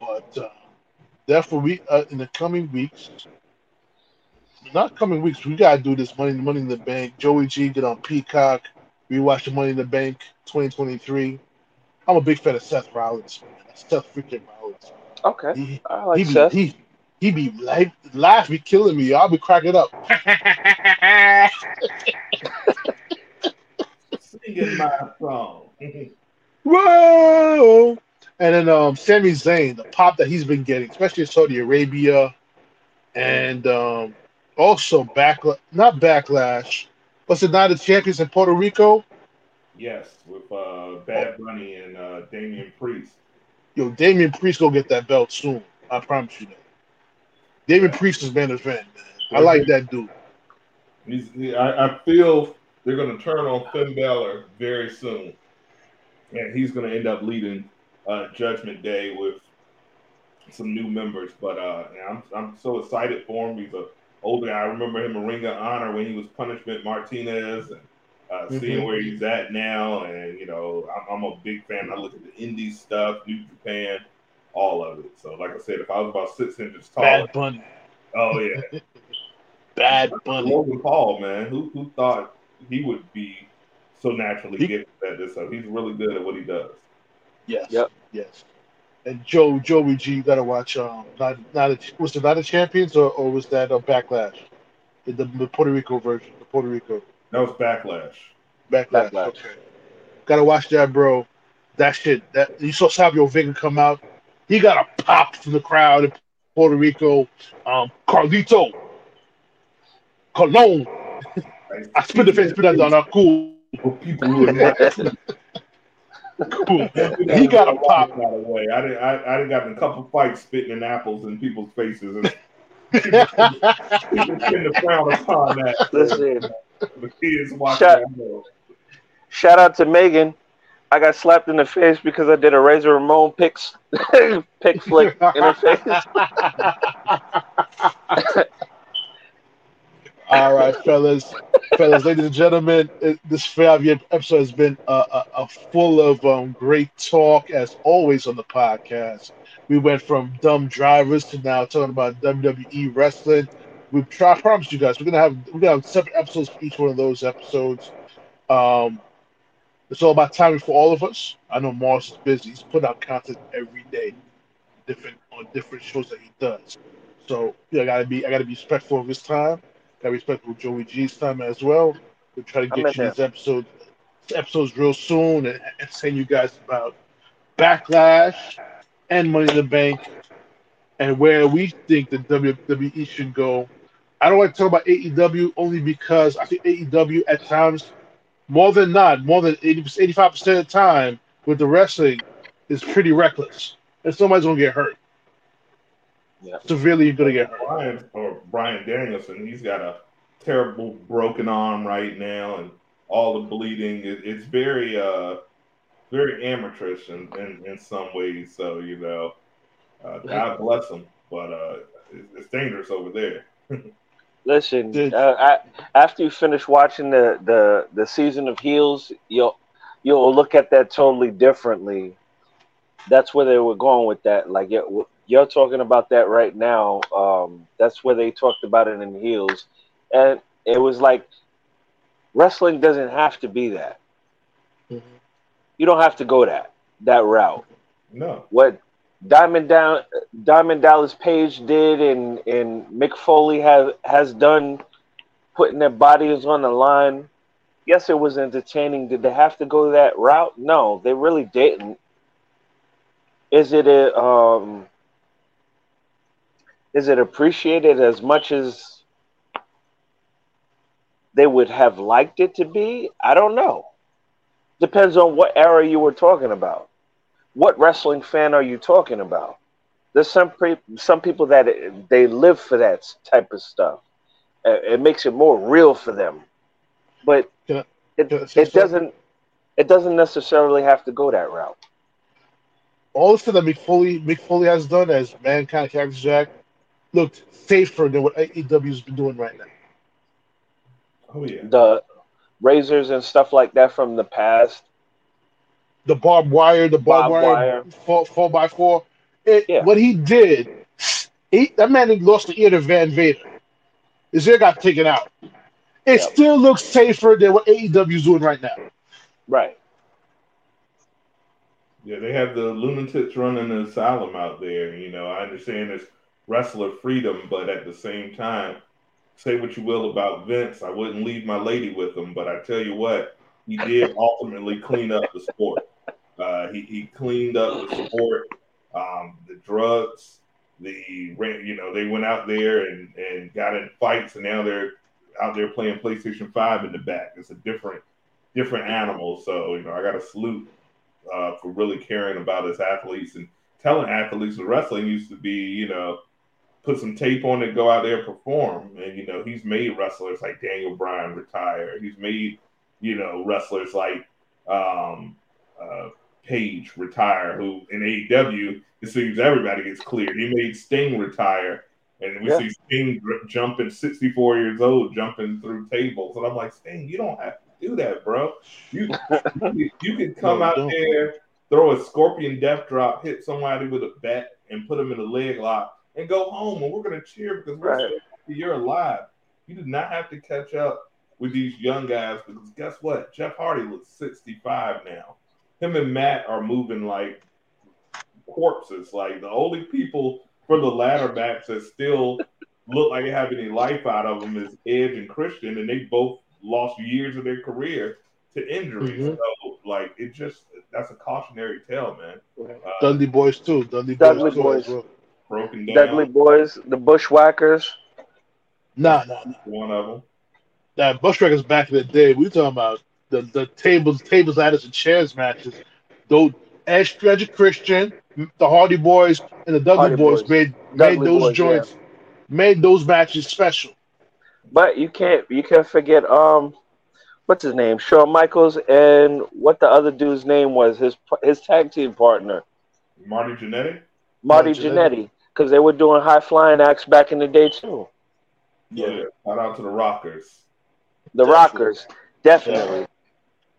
But uh, definitely we uh, in the coming weeks. Not coming weeks. We gotta do this money, money in the bank. Joey G get on Peacock. We watch the Money in the Bank 2023. I'm a big fan of Seth Rollins. Man. Seth freaking Rollins. Okay, He, I like he Seth. he he be like laugh be killing me. I'll be cracking up. Singing my song. Whoa! And then um Sami Zayn, the pop that he's been getting, especially in Saudi Arabia, and um also backlash not backlash. What's it Night of Champions in Puerto Rico? yes, with uh, Bad Bunny and uh, Damian Priest. Yo, Damian Priest gonna get that belt soon. I promise you that. Damian Priest is main event, man. I like that dude. He's, he, I, I feel they're going to turn on Finn Balor very soon, and he's going to end up leading uh, Judgment Day with some new members. But uh, I'm I'm so excited for him. He's a older guy. I remember him in Ring of Honor when he was Punishment Martinez, and uh, seeing Mhm. where he's at now. And you know, I'm, I'm a big fan. I look at the indie stuff, New Japan, all of it. So, like I said, if I was about six inches tall, Bad Bunny. oh yeah. Bad Bunny. Logan Paul, man, who who thought he would be so naturally He- gifted at this stuff? He's really good at what he does. Yes. Yep. Yes. And Joe Joey G, you gotta watch. Um, not not a, was it not a champions or, or was that a backlash? The, the Puerto Rico version, the Puerto Rico That was backlash. backlash. Backlash. Okay. Gotta watch that, bro. That shit. That you saw Savio Vega come out. He got a pop from the crowd in Puerto Rico. Um, Carlito, Colon. Right? I spit the face, spit that down. Now, cool, people who are not, cool. He got a pop. By the way, I didn't. I, I done got a couple fights spitting in apples in people's faces. And people tend to frown upon that. Listen, The kids watching. Shut- that know. shout out to Megan. I got slapped in the face because I did a Razor Ramon pick pick flick in her face. All right, fellas, fellas, ladies and gentlemen, it, this five-year episode has been uh, uh, uh, full of um, great talk, as always on the podcast. We went from dumb drivers to now talking about WWE wrestling. We try, I promise you guys, we're gonna have we're gonna have separate episodes for each one of those episodes. Um, it's all about timing for all of us. I know Mars is busy; he's putting out content every day, different on different shows that he does. So yeah, I gotta be I gotta be respectful of his time. Gotta be respectful of Joey G's time as well. We'll try to get you these episodes episodes real soon and entertain you guys about backlash and Money in the Bank and where we think the WWE should go. I don't want to talk about AEW only because I think AEW at times, more than not, more than 80 85% of the time with the wrestling is pretty reckless. And somebody's gonna get hurt. Yeah. Severely gonna get hurt. Bryan or Bryan Danielson, he's got a terrible broken arm right now, and all the bleeding. It, it's very, uh, very amateurish in, in, in some ways. So you know, uh, God bless him, but uh, it's, it's dangerous over there. Listen, uh, I, after you finish watching the, the, the season of Heels, you'll you'll look at that totally differently. That's where they were going with that. Like you're, you're talking about that right now. Um, that's where they talked about it in Heels, and it was like wrestling doesn't have to be that. Mhm. You don't have to go that that route. No, what Diamond Down Diamond Dallas Page did and and Mick Foley has has done putting their bodies on the line. Yes, it was entertaining. Did they have to go that route? No, they really didn't. Is it a um is it appreciated as much as they would have liked it to be? I don't know. Depends on what era you were talking about what wrestling fan are you talking about? There's some pre- some people that it- they live for that type of stuff. Uh, It makes it more real for them, but I- it, can I it doesn't it doesn't necessarily have to go that route. All the stuff that Mick Foley, Mick Foley has done as Mankind Cactus Jack looked safer than what AEW's been doing right now. oh yeah, The razors and stuff like that from the past. The barbed wire, the barbed, Barbed wire, wire. Four, four by four. It, Yeah. What he did, he, that man had lost the ear to Van Vader. His ear got taken out. It Yep. still looks safer than what AEW is doing right now. Right. yeah. They have the lunatics running the asylum out there. You know, I understand it's wrestler freedom, but at the same time, say what you will about Vince, I wouldn't leave my lady with him. But I tell you what, he did ultimately clean up the sport. Uh, he, he cleaned up the sport, um, the drugs, the you know they went out there and, and got in fights, and now they're out there playing PlayStation Five in the back. It's a different different animal. So you know I got to salute uh, for really caring about his athletes and telling athletes. The wrestling used to be you know put some tape on it, go out there and perform, and you know he's made wrestlers like Daniel Bryan retire. He's made you know wrestlers like um, uh, Page retire, who in AEW it seems everybody gets cleared. He made Sting retire, and we Yeah. see Sting jumping 64 years old, jumping through tables, and I'm like, Sting, you don't have to do that, bro. You you, you can come No, out don't. there, throw a scorpion death drop, hit somebody with a bat, and put them in a leg lock, and go home, and we're gonna cheer because we're Right. you're alive. You do not have to catch up with these young guys because guess what? Jeff Hardy looks 65 now. Him and Matt are moving like corpses. Like the only people from the ladder match that still look like they have any life out of them is Edge and Christian, and they both lost years of their career to injuries. Mhm. So, like, it just that's a cautionary tale, man. Uh, Dudley Boys too. Dudley, Dudley Boys, too, Boys. broken down. Dudley Boys, the Bushwhackers. Nah, nah, nah. One of them. That Bushwhackers back in the day. We talking about the, the tables, tables, ladders, and chairs matches. Those Edge, Edge Christian, the Hardy Boys, and the Dudley Hardy Boys, Boys. made Dudley made those Boys, joints, made those matches special. But you can't you can't forget um what's his name? Shawn Michaels and what the other dude's name was, his his tag team partner, Marty Jannetty. Marty Marty Jannetty, because they were doing high flying acts back in the day too. Yeah. yeah. Shout out to the Rockers. The Definitely. Rockers, definitely.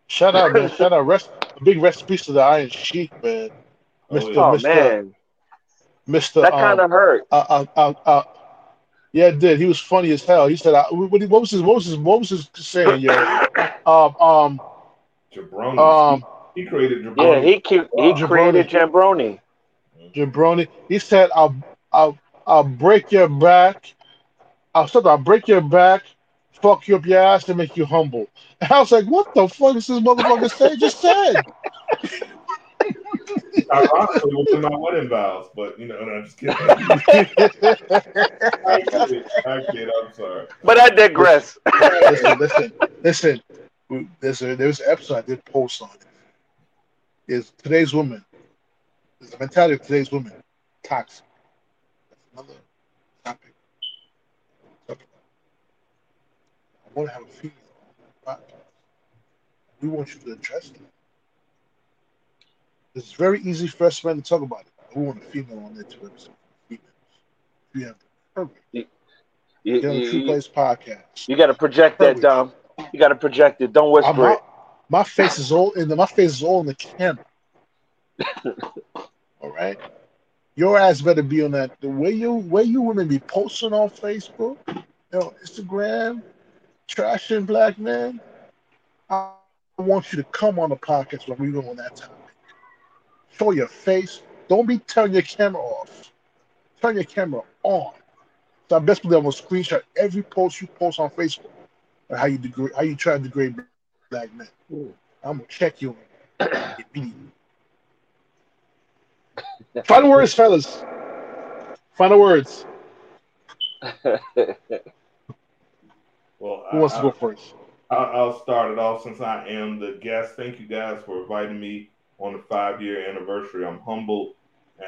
Shout out, man! Shout out, rest a big rest in peace to the Iron Sheik, man. Oh, Mr. Oh Mr. man, Mister. that kind of hurt. uh, uh, uh, uh, yeah, it did. He was funny as hell. He said, uh, what, what was his, what was his, what was his saying, yo? Um, um, Jabroni. um, he created Yeah, Jabroni. he cu- he Jabroni. created Jambroni. Jabroni. He said, "I'll, I'll, I'll break your back. I'll said I'll break your back, fuck you up your ass, and make you humble." And I was like, "What the fuck is this motherfucker say? Just said." Ironically, was in my wedding vows, but you know, no, I'm just kidding. I kid, I kid, I'm sorry. But I digress. listen, listen, listen. There's a there's an episode I did post on it. Is today's woman, is the mentality of today's women toxic? That's another topic. to talk about. I want to have a female on. We want you to address that. It's very easy for us men to talk about it. We want a female on there to represent females. You have the courage. You, Get on the you, True you, Place podcast. you got to project that, Dom. You got to project it. Don't whisper not- it. my face is all in the my face is all in the camera. all right. Your ass better be on that. The way you where you women be posting on Facebook, you know, Instagram, trashing black men. I want you to come on the podcast when we go on that topic. Show your face. Don't be turning your camera off. Turn your camera on. So I best believe I'm gonna screenshot every post you post on Facebook. Or how you degrade how you try to degrade black men. I'm gonna check you immediately. Final words, fellas. Final words. Well, Who wants I, to go first? I'll, start it off since I am the guest. Thank you guys for inviting me on the five year anniversary. I'm humbled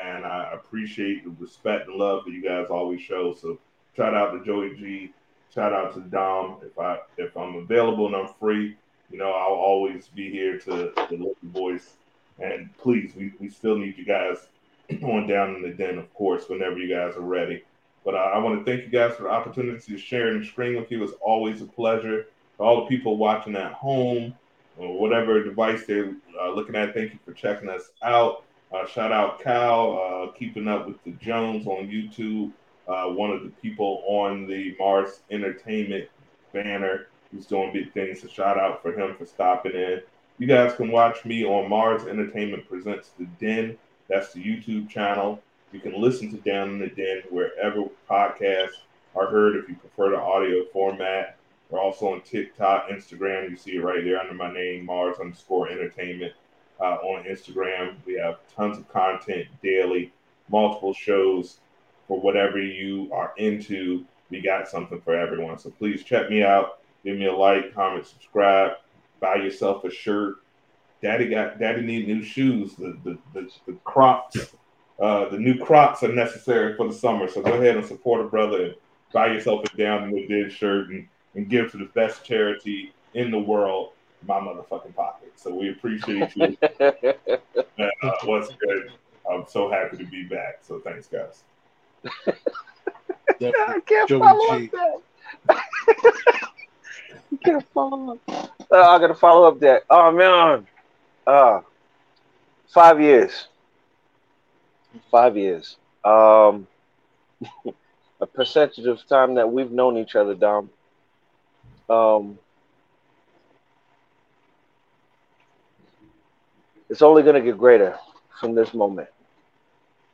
and I appreciate the respect and love that you guys always show. So shout out to Joey G. Shout out to Dom. If I if I'm available and I'm free, you know, I'll always be here to, to let the voice. And please, we, we still need you guys on down in the den, of course, whenever you guys are ready. But uh, I want to thank you guys for the opportunity to share and screen with you. It's always a pleasure. To all the people watching at home or whatever device they're uh, looking at, thank you for checking us out. Uh, shout out Cal, uh, keeping up with the Jones on YouTube. Uh, one of the people on the Mars Entertainment banner who's doing big things. So shout out for him for stopping in. You guys can watch me on Mars Entertainment Presents The Den. That's the YouTube channel. You can listen to Down in the Den wherever podcasts are heard if you prefer the audio format. We're also on TikTok, Instagram. You see it right there under my name, Mars underscore entertainment. Uh, on Instagram, we have tons of content daily, multiple shows for whatever you are into. We got something for everyone. So please check me out. Give me a like, comment, subscribe. Buy yourself a shirt. Daddy got daddy need new shoes. The the the, the Crocs, uh, the new Crocs are necessary for the summer. So go ahead and support a brother and buy yourself a down in the den shirt and, and give to the best charity in the world, my motherfucking pocket. So we appreciate you. and, uh, what's good? I'm so happy to be back. So thanks, guys. I can't Joey follow G. up that. I can't follow up. Uh, I gotta follow up that. Oh man, uh, five years. Five years. Um, a percentage of time that we've known each other, Dom. Um, it's only gonna get greater from this moment.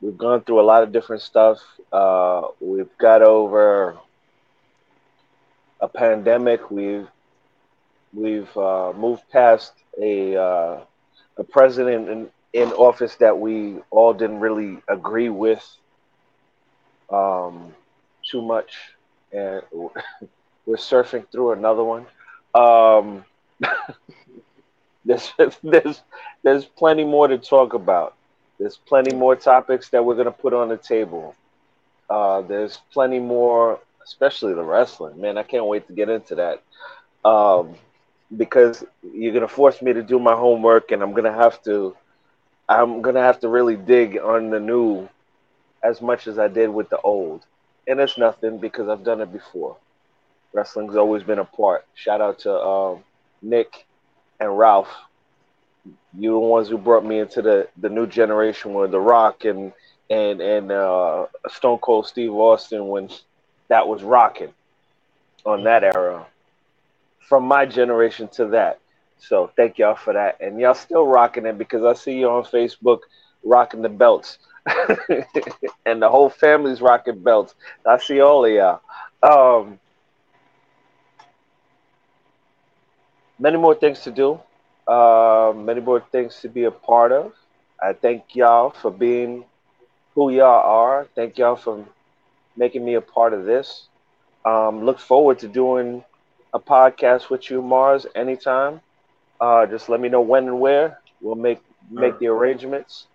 We've gone through a lot of different stuff. Uh, we've got over a pandemic. We've we've uh, moved past a uh, a president in, in office that we all didn't really agree with um, too much, and we're surfing through another one. Um, there's there's there's plenty more to talk about. There's plenty more topics that we're gonna put on the table. Uh, there's plenty more, especially the wrestling. Man, I can't wait to get into that. Um, because you're gonna force me to do my homework, and I'm gonna have to. I'm gonna have to really dig on the new as much as I did with the old, and it's nothing because I've done it before. Wrestling's always been a part. Shout out to um, Nick and Ralph. You the ones who brought me into the the new generation with The Rock and and and uh, Stone Cold Steve Austin when that was rocking on that era. From my generation to that. So thank y'all for that. And y'all still rocking it because I see you on Facebook rocking the belts. and the whole family's rocking belts. I see all of y'all. Um, many more things to do. Uh, many more things to be a part of. I thank y'all for being who y'all are. Thank y'all for making me a part of this. Um, look forward to doing a podcast with you, Mars, anytime. Uh, just let me know when and where. We'll make make the arrangements.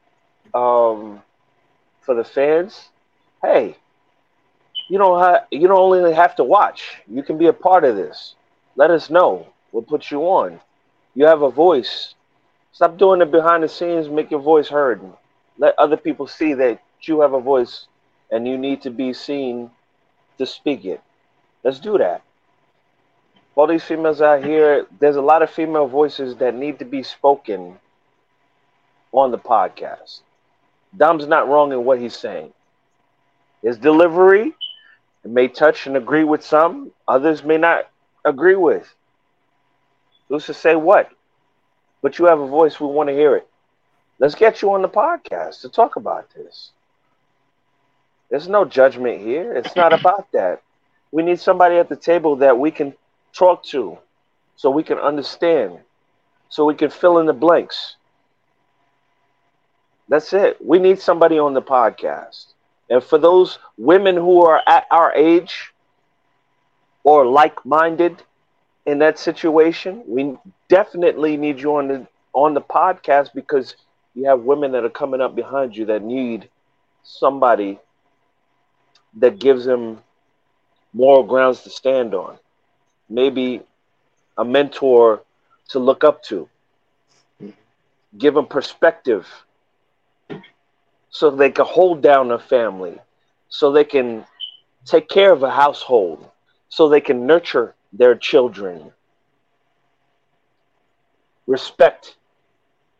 Um, for the fans, hey, you don't ha- you don't only have to watch. You can be a part of this. Let us know. We'll put you on. You have a voice. Stop doing it behind the scenes. Make your voice heard. Let other people see that you have a voice and you need to be seen to speak it. Let's do that. All these females out here, there's a lot of female voices that need to be spoken on the podcast. Dom's not wrong in what he's saying. His delivery may touch and agree with some, others may not agree with. Who's to say what? But you have a voice, we want to hear it. Let's get you on the podcast to talk about this. There's no judgment here. It's not about that. We need somebody at the table that we can talk to so we can understand, so we can fill in the blanks. That's it. We need somebody on the podcast. And for those women who are at our age or like minded in that situation, we definitely need you on the on the podcast because you have women that are coming up behind you that need somebody that gives them moral grounds to stand on. Maybe a mentor to look up to. Give them perspective so they can hold down a family, so they can take care of a household, so they can nurture their children, respect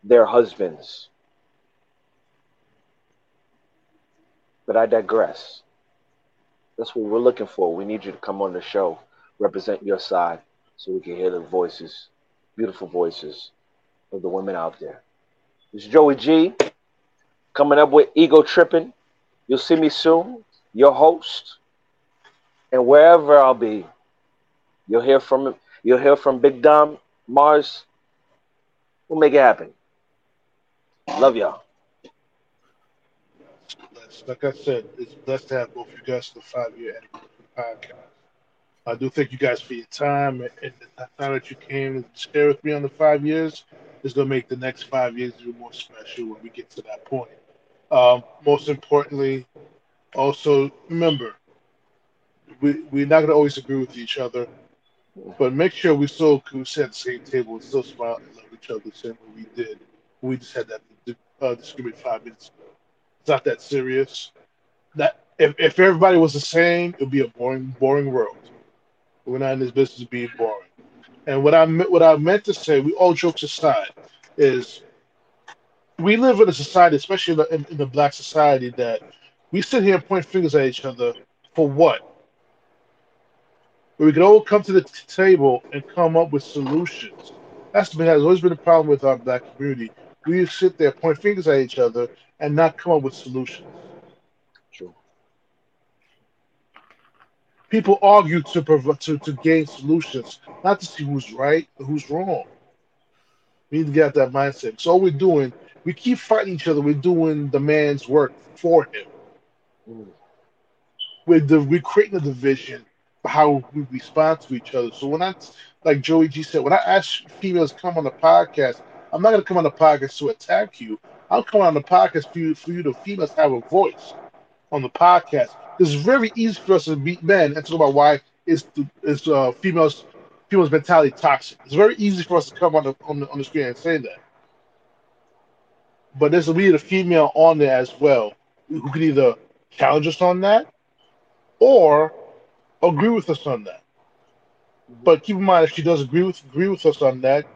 their husbands. But I digress. That's what we're looking for. We need you to come on the show, represent your side, so we can hear the voices, beautiful voices of the women out there. It's Joey G coming up with Ego Tripping. You'll see me soon, your host. And wherever I'll be, you'll hear from you'll hear from Big Dom Mars. We'll make it happen. Love y'all. Like I said, it's blessed to have both you guys on the five year anniversary podcast. I do thank you guys for your time and, and the time that you came to share with me on the five years is going to make the next five years even more special when we get to that point. Um, most importantly, also remember, we, we're not going to always agree with each other, but make sure we still can sit at the same table and still smile and love each other the same way we did. We just had that uh, disagreement five minutes ago. It's not that serious. That if, if everybody was the same, it would be a boring, boring world. We're not in this business being boring. And what I what I meant to say, we all jokes aside, is we live in a society, especially in the, in, the black society, that we sit here and point fingers at each other for what? We can all come to the table and come up with solutions. That's been has always been a problem with our black community. We sit there, point fingers at each other, and not come up with solutions. True. People argue to prov- to to gain solutions, not to see who's right who's wrong. We need to get that mindset. So all we're doing, we keep fighting each other. We're doing the man's work for him. Mm. We're, the, we're creating a division how we respond to each other. So when I, like Joey G said, when I ask females come on the podcast, I'm not to come on the podcast to attack you. I'll come on the podcast for you, for you to females have a voice on the podcast. It's very easy for us to beat men and talk about why is is uh, females females mentality toxic. It's very easy for us to come on the on the, on the screen and say that. But there's a need a female on there as well who can either challenge us on that or agree with us on that. But keep in mind, if she does agree with agree with us on that,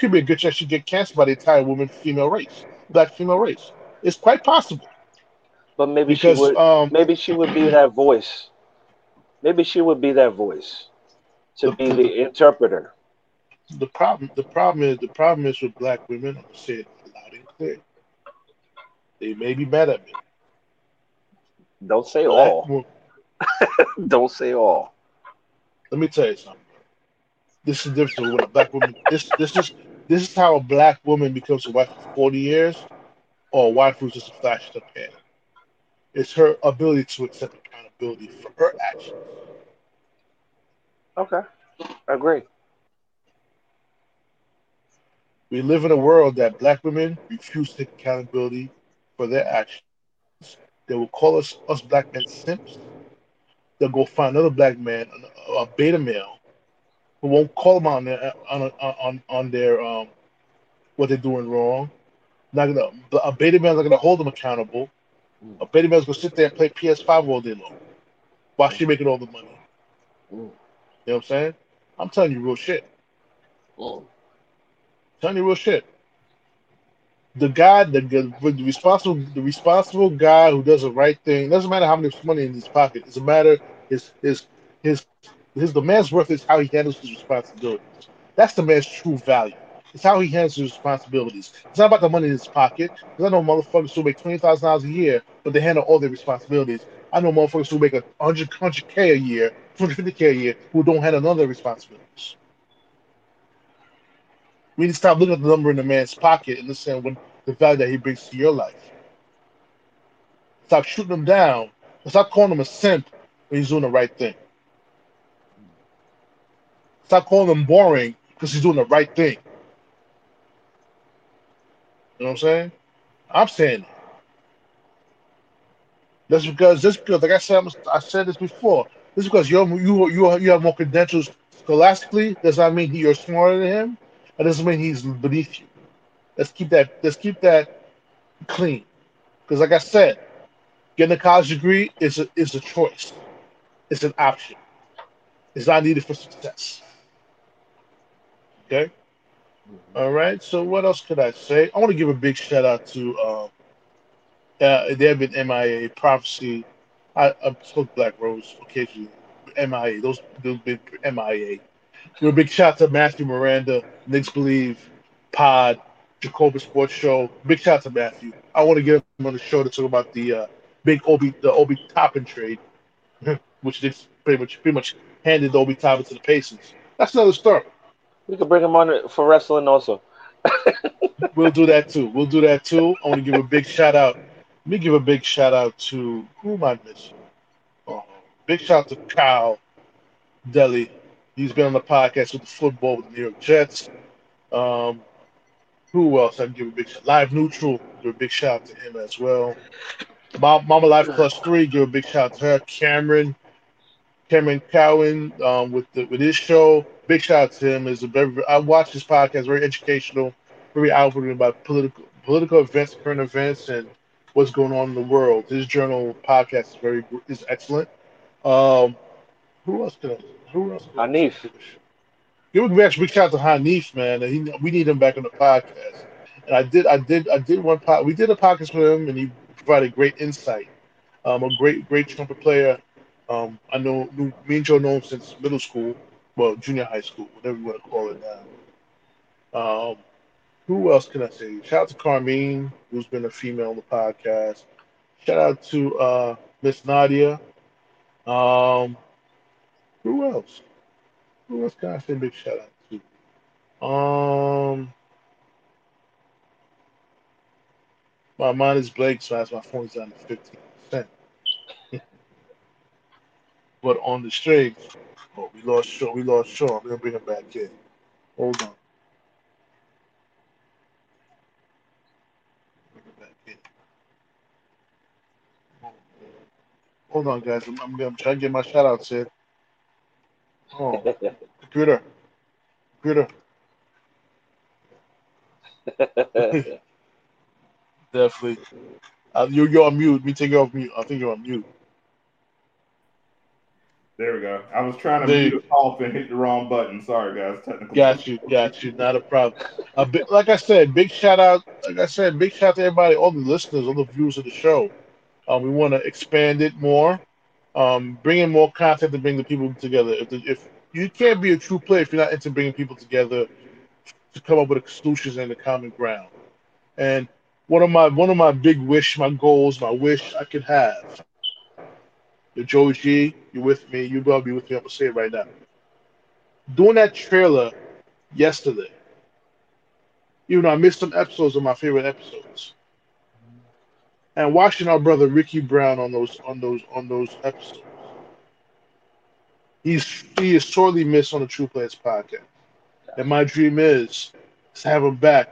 could be a good chance she get canceled by the entire woman female race, black female race. It's quite possible But maybe because she would um, maybe she would be that voice. Maybe she would be that voice to be the interpreter. the problem the problem is the problem is with black women. I'm gonna say it loud and clear. They may be mad at me. Don't say Black all. Don't say all. Let me tell you something. This is different with a black woman. This this is this is how a black woman becomes a wife for 40 years, or a wife who's just a flash in the pan. It's her ability to accept accountability for her actions. Okay. I agree. We live in a world that black women refuse to take accountability for their actions. They will call us us black men simps. They'll go find another black man, a, beta male, who won't call them on their on on on their um what they're doing wrong. Not gonna a beta male's not gonna hold them accountable. A beta male's gonna sit there and play PS5 all day long while she making all the money. Mm. You know what I'm saying? I'm telling you real shit. Mm. Telling you real shit. The guy, the, the, the responsible, the responsible guy who does the right thing. Doesn't matter how much money in his pocket. It's a matter his his his his the man's worth is how he handles his responsibilities. That's the man's true value. It's how he handles his responsibilities. It's not about the money in his pocket. Because I know motherfuckers who make twenty thousand dollars a year, but they handle all their responsibilities. I know motherfuckers who make a hundred hundred k a year, hundred fifty k a year, who don't handle none of their responsibilities. We need to stop looking at the number in the man's pocket and listen when the value that he brings to your life. Stop shooting him down. Stop calling him a simp when he's doing the right thing. Stop calling him boring because he's doing the right thing. You know what I'm saying? I'm saying it. That's because just because, like I said, I said this before. Just because you're you you you have more credentials scholastically does not mean you're smarter than him. That doesn't mean he's beneath you. Let's keep that. Let's keep that clean. Because, like I said, getting a college degree is a is a choice. It's an option. It's not needed for success. Okay. All right. So what else could I say? I want to give a big shout out to um, uh, they have been MIA prophecy. I, I spoke Black Rose occasionally. MIA. Those those big MIA. Give a big shout out to Matthew Miranda, Knicks Believe, Pod, Jacoba Sports Show. Big shout out to Matthew. I want to get him on the show to talk about the uh, big Obi the Obi Toppin trade, which they pretty much pretty much handed Obi Toppin to the Pacers. That's another story. We could bring him on for wrestling also. We'll do that too. We'll do that too. I want to give a big shout out. Let me give a big shout out to who am I missing? Oh, big shout out to Kyle Deli. He's been on the podcast with the football with the New York Jets. Um, who else? I can give a big shout. Live Neutral. Give a big shout out to him as well. Mama Life Plus Three. Give a big shout out to her. Cameron, Cameron Cowan, um, with the with his show. Big shout out to him. Is a very. I watch his podcast. Very educational. Very outward about political political events, current events, and what's going on in the world. His journal podcast is very is excellent. Um, who else can I? Who else? Can Hanif. Give a big big shout out to Hanif, man. And He, we need him back on the podcast. And I did, I did, I did one pod. We did a podcast with him, and he provided great insight. Um, a great, great trumpet player. Um, I know me and Joe know him since middle school, well, junior high school, whatever you want to call it now. Um, who else can I say? Shout out to Carmine, who's been a female on the podcast. Shout out to uh, Miss Nadia. Um, who else? Who else can I say a big shout out to? Um, my mind is blank, so as my phone's down to fifteen percent. but on the straight, oh, we lost Sean. We lost Sean. We're gonna bring him back in. Hold on. Bring him back in. Hold on, guys. I'm, I'm, I'm trying to get my shout outs in. Oh, computer. Computer. Definitely. Uh, you, you're on mute. Let me take you off mute. I think you're on mute. There we go. I was trying to There mute off and hit the wrong button. Sorry, guys. Technical. Got you. Got you. Not a problem. A bit, like I said, big shout out. Like I said, big shout out to everybody, all the listeners, all the viewers of the show. Um, we want to expand it more, um, bring in more content to bring the people together. If, the, if you can't be a true player if you're not into bringing people together to come up with solutions and the common ground. And one of my one of my big wish, my goals, my wish I could have. Joey G, You're with me? You better be with me. I'm gonna say it right now. Doing that trailer yesterday. Even though I missed some episodes of my favorite episodes. And watching our brother Ricky Brown on those on those on those episodes. He's he is sorely missed on the TruPlayaz podcast. And my dream is to have him back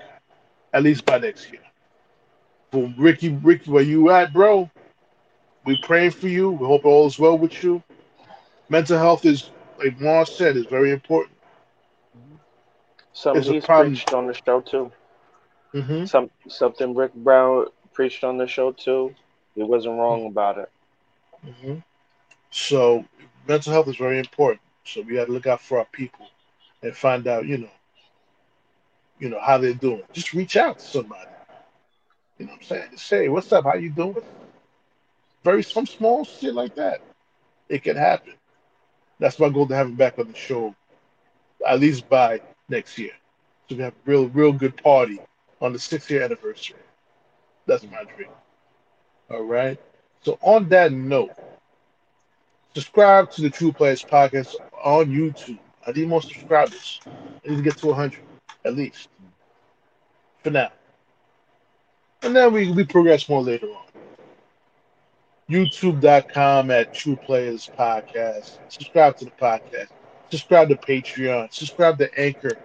at least by next year. Well, Ricky, Ricky, where you at, bro? We praying for you. We hope all is well with you. Mental health is, like Juan said, is very important. Something It's he's preached on the show too. hmm Some something Rick Brown preached on the show too. He wasn't wrong about it. hmm So mental health is very important. So we got to look out for our people and find out, you know, you know how they're doing. Just reach out to somebody. You know what I'm saying? Just say, "What's up? How you doing?" Very some small shit like that. It can happen. That's my goal to have him back on the show, at least by next year. So we have a real, real good party on the six year anniversary. That's my dream. All right. So on that note, subscribe to the TruPlayaz podcast on YouTube. I need more subscribers. I need to get to 100 at least for now. And then we, we progress more later on. YouTube.com at TruPlayaz Podcast. Subscribe to the podcast. Subscribe to Patreon. Subscribe to Anchor.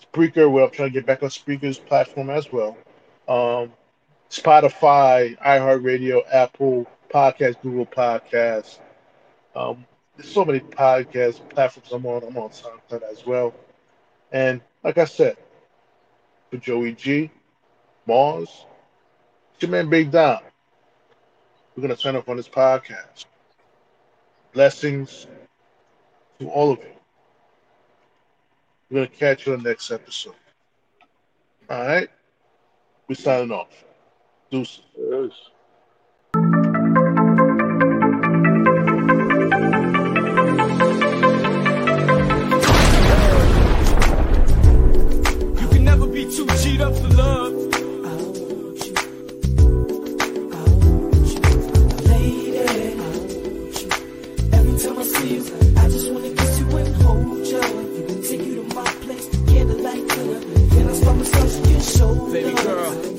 Spreaker, where I'm trying to get back on Spreaker's platform as well. Um, Spotify, iHeartRadio, Apple Podcast, Google Podcasts. Um, there's so many podcast platforms I'm on. I'm on SoundCloud as well. And like I said, for Joey G, Mars, it's your man Big Dom we're going to sign up on this podcast. Blessings to all of you. We're going to catch you on the next episode. All right? We're signing off. Deuces. You can never be too cheat up for love. baby girl.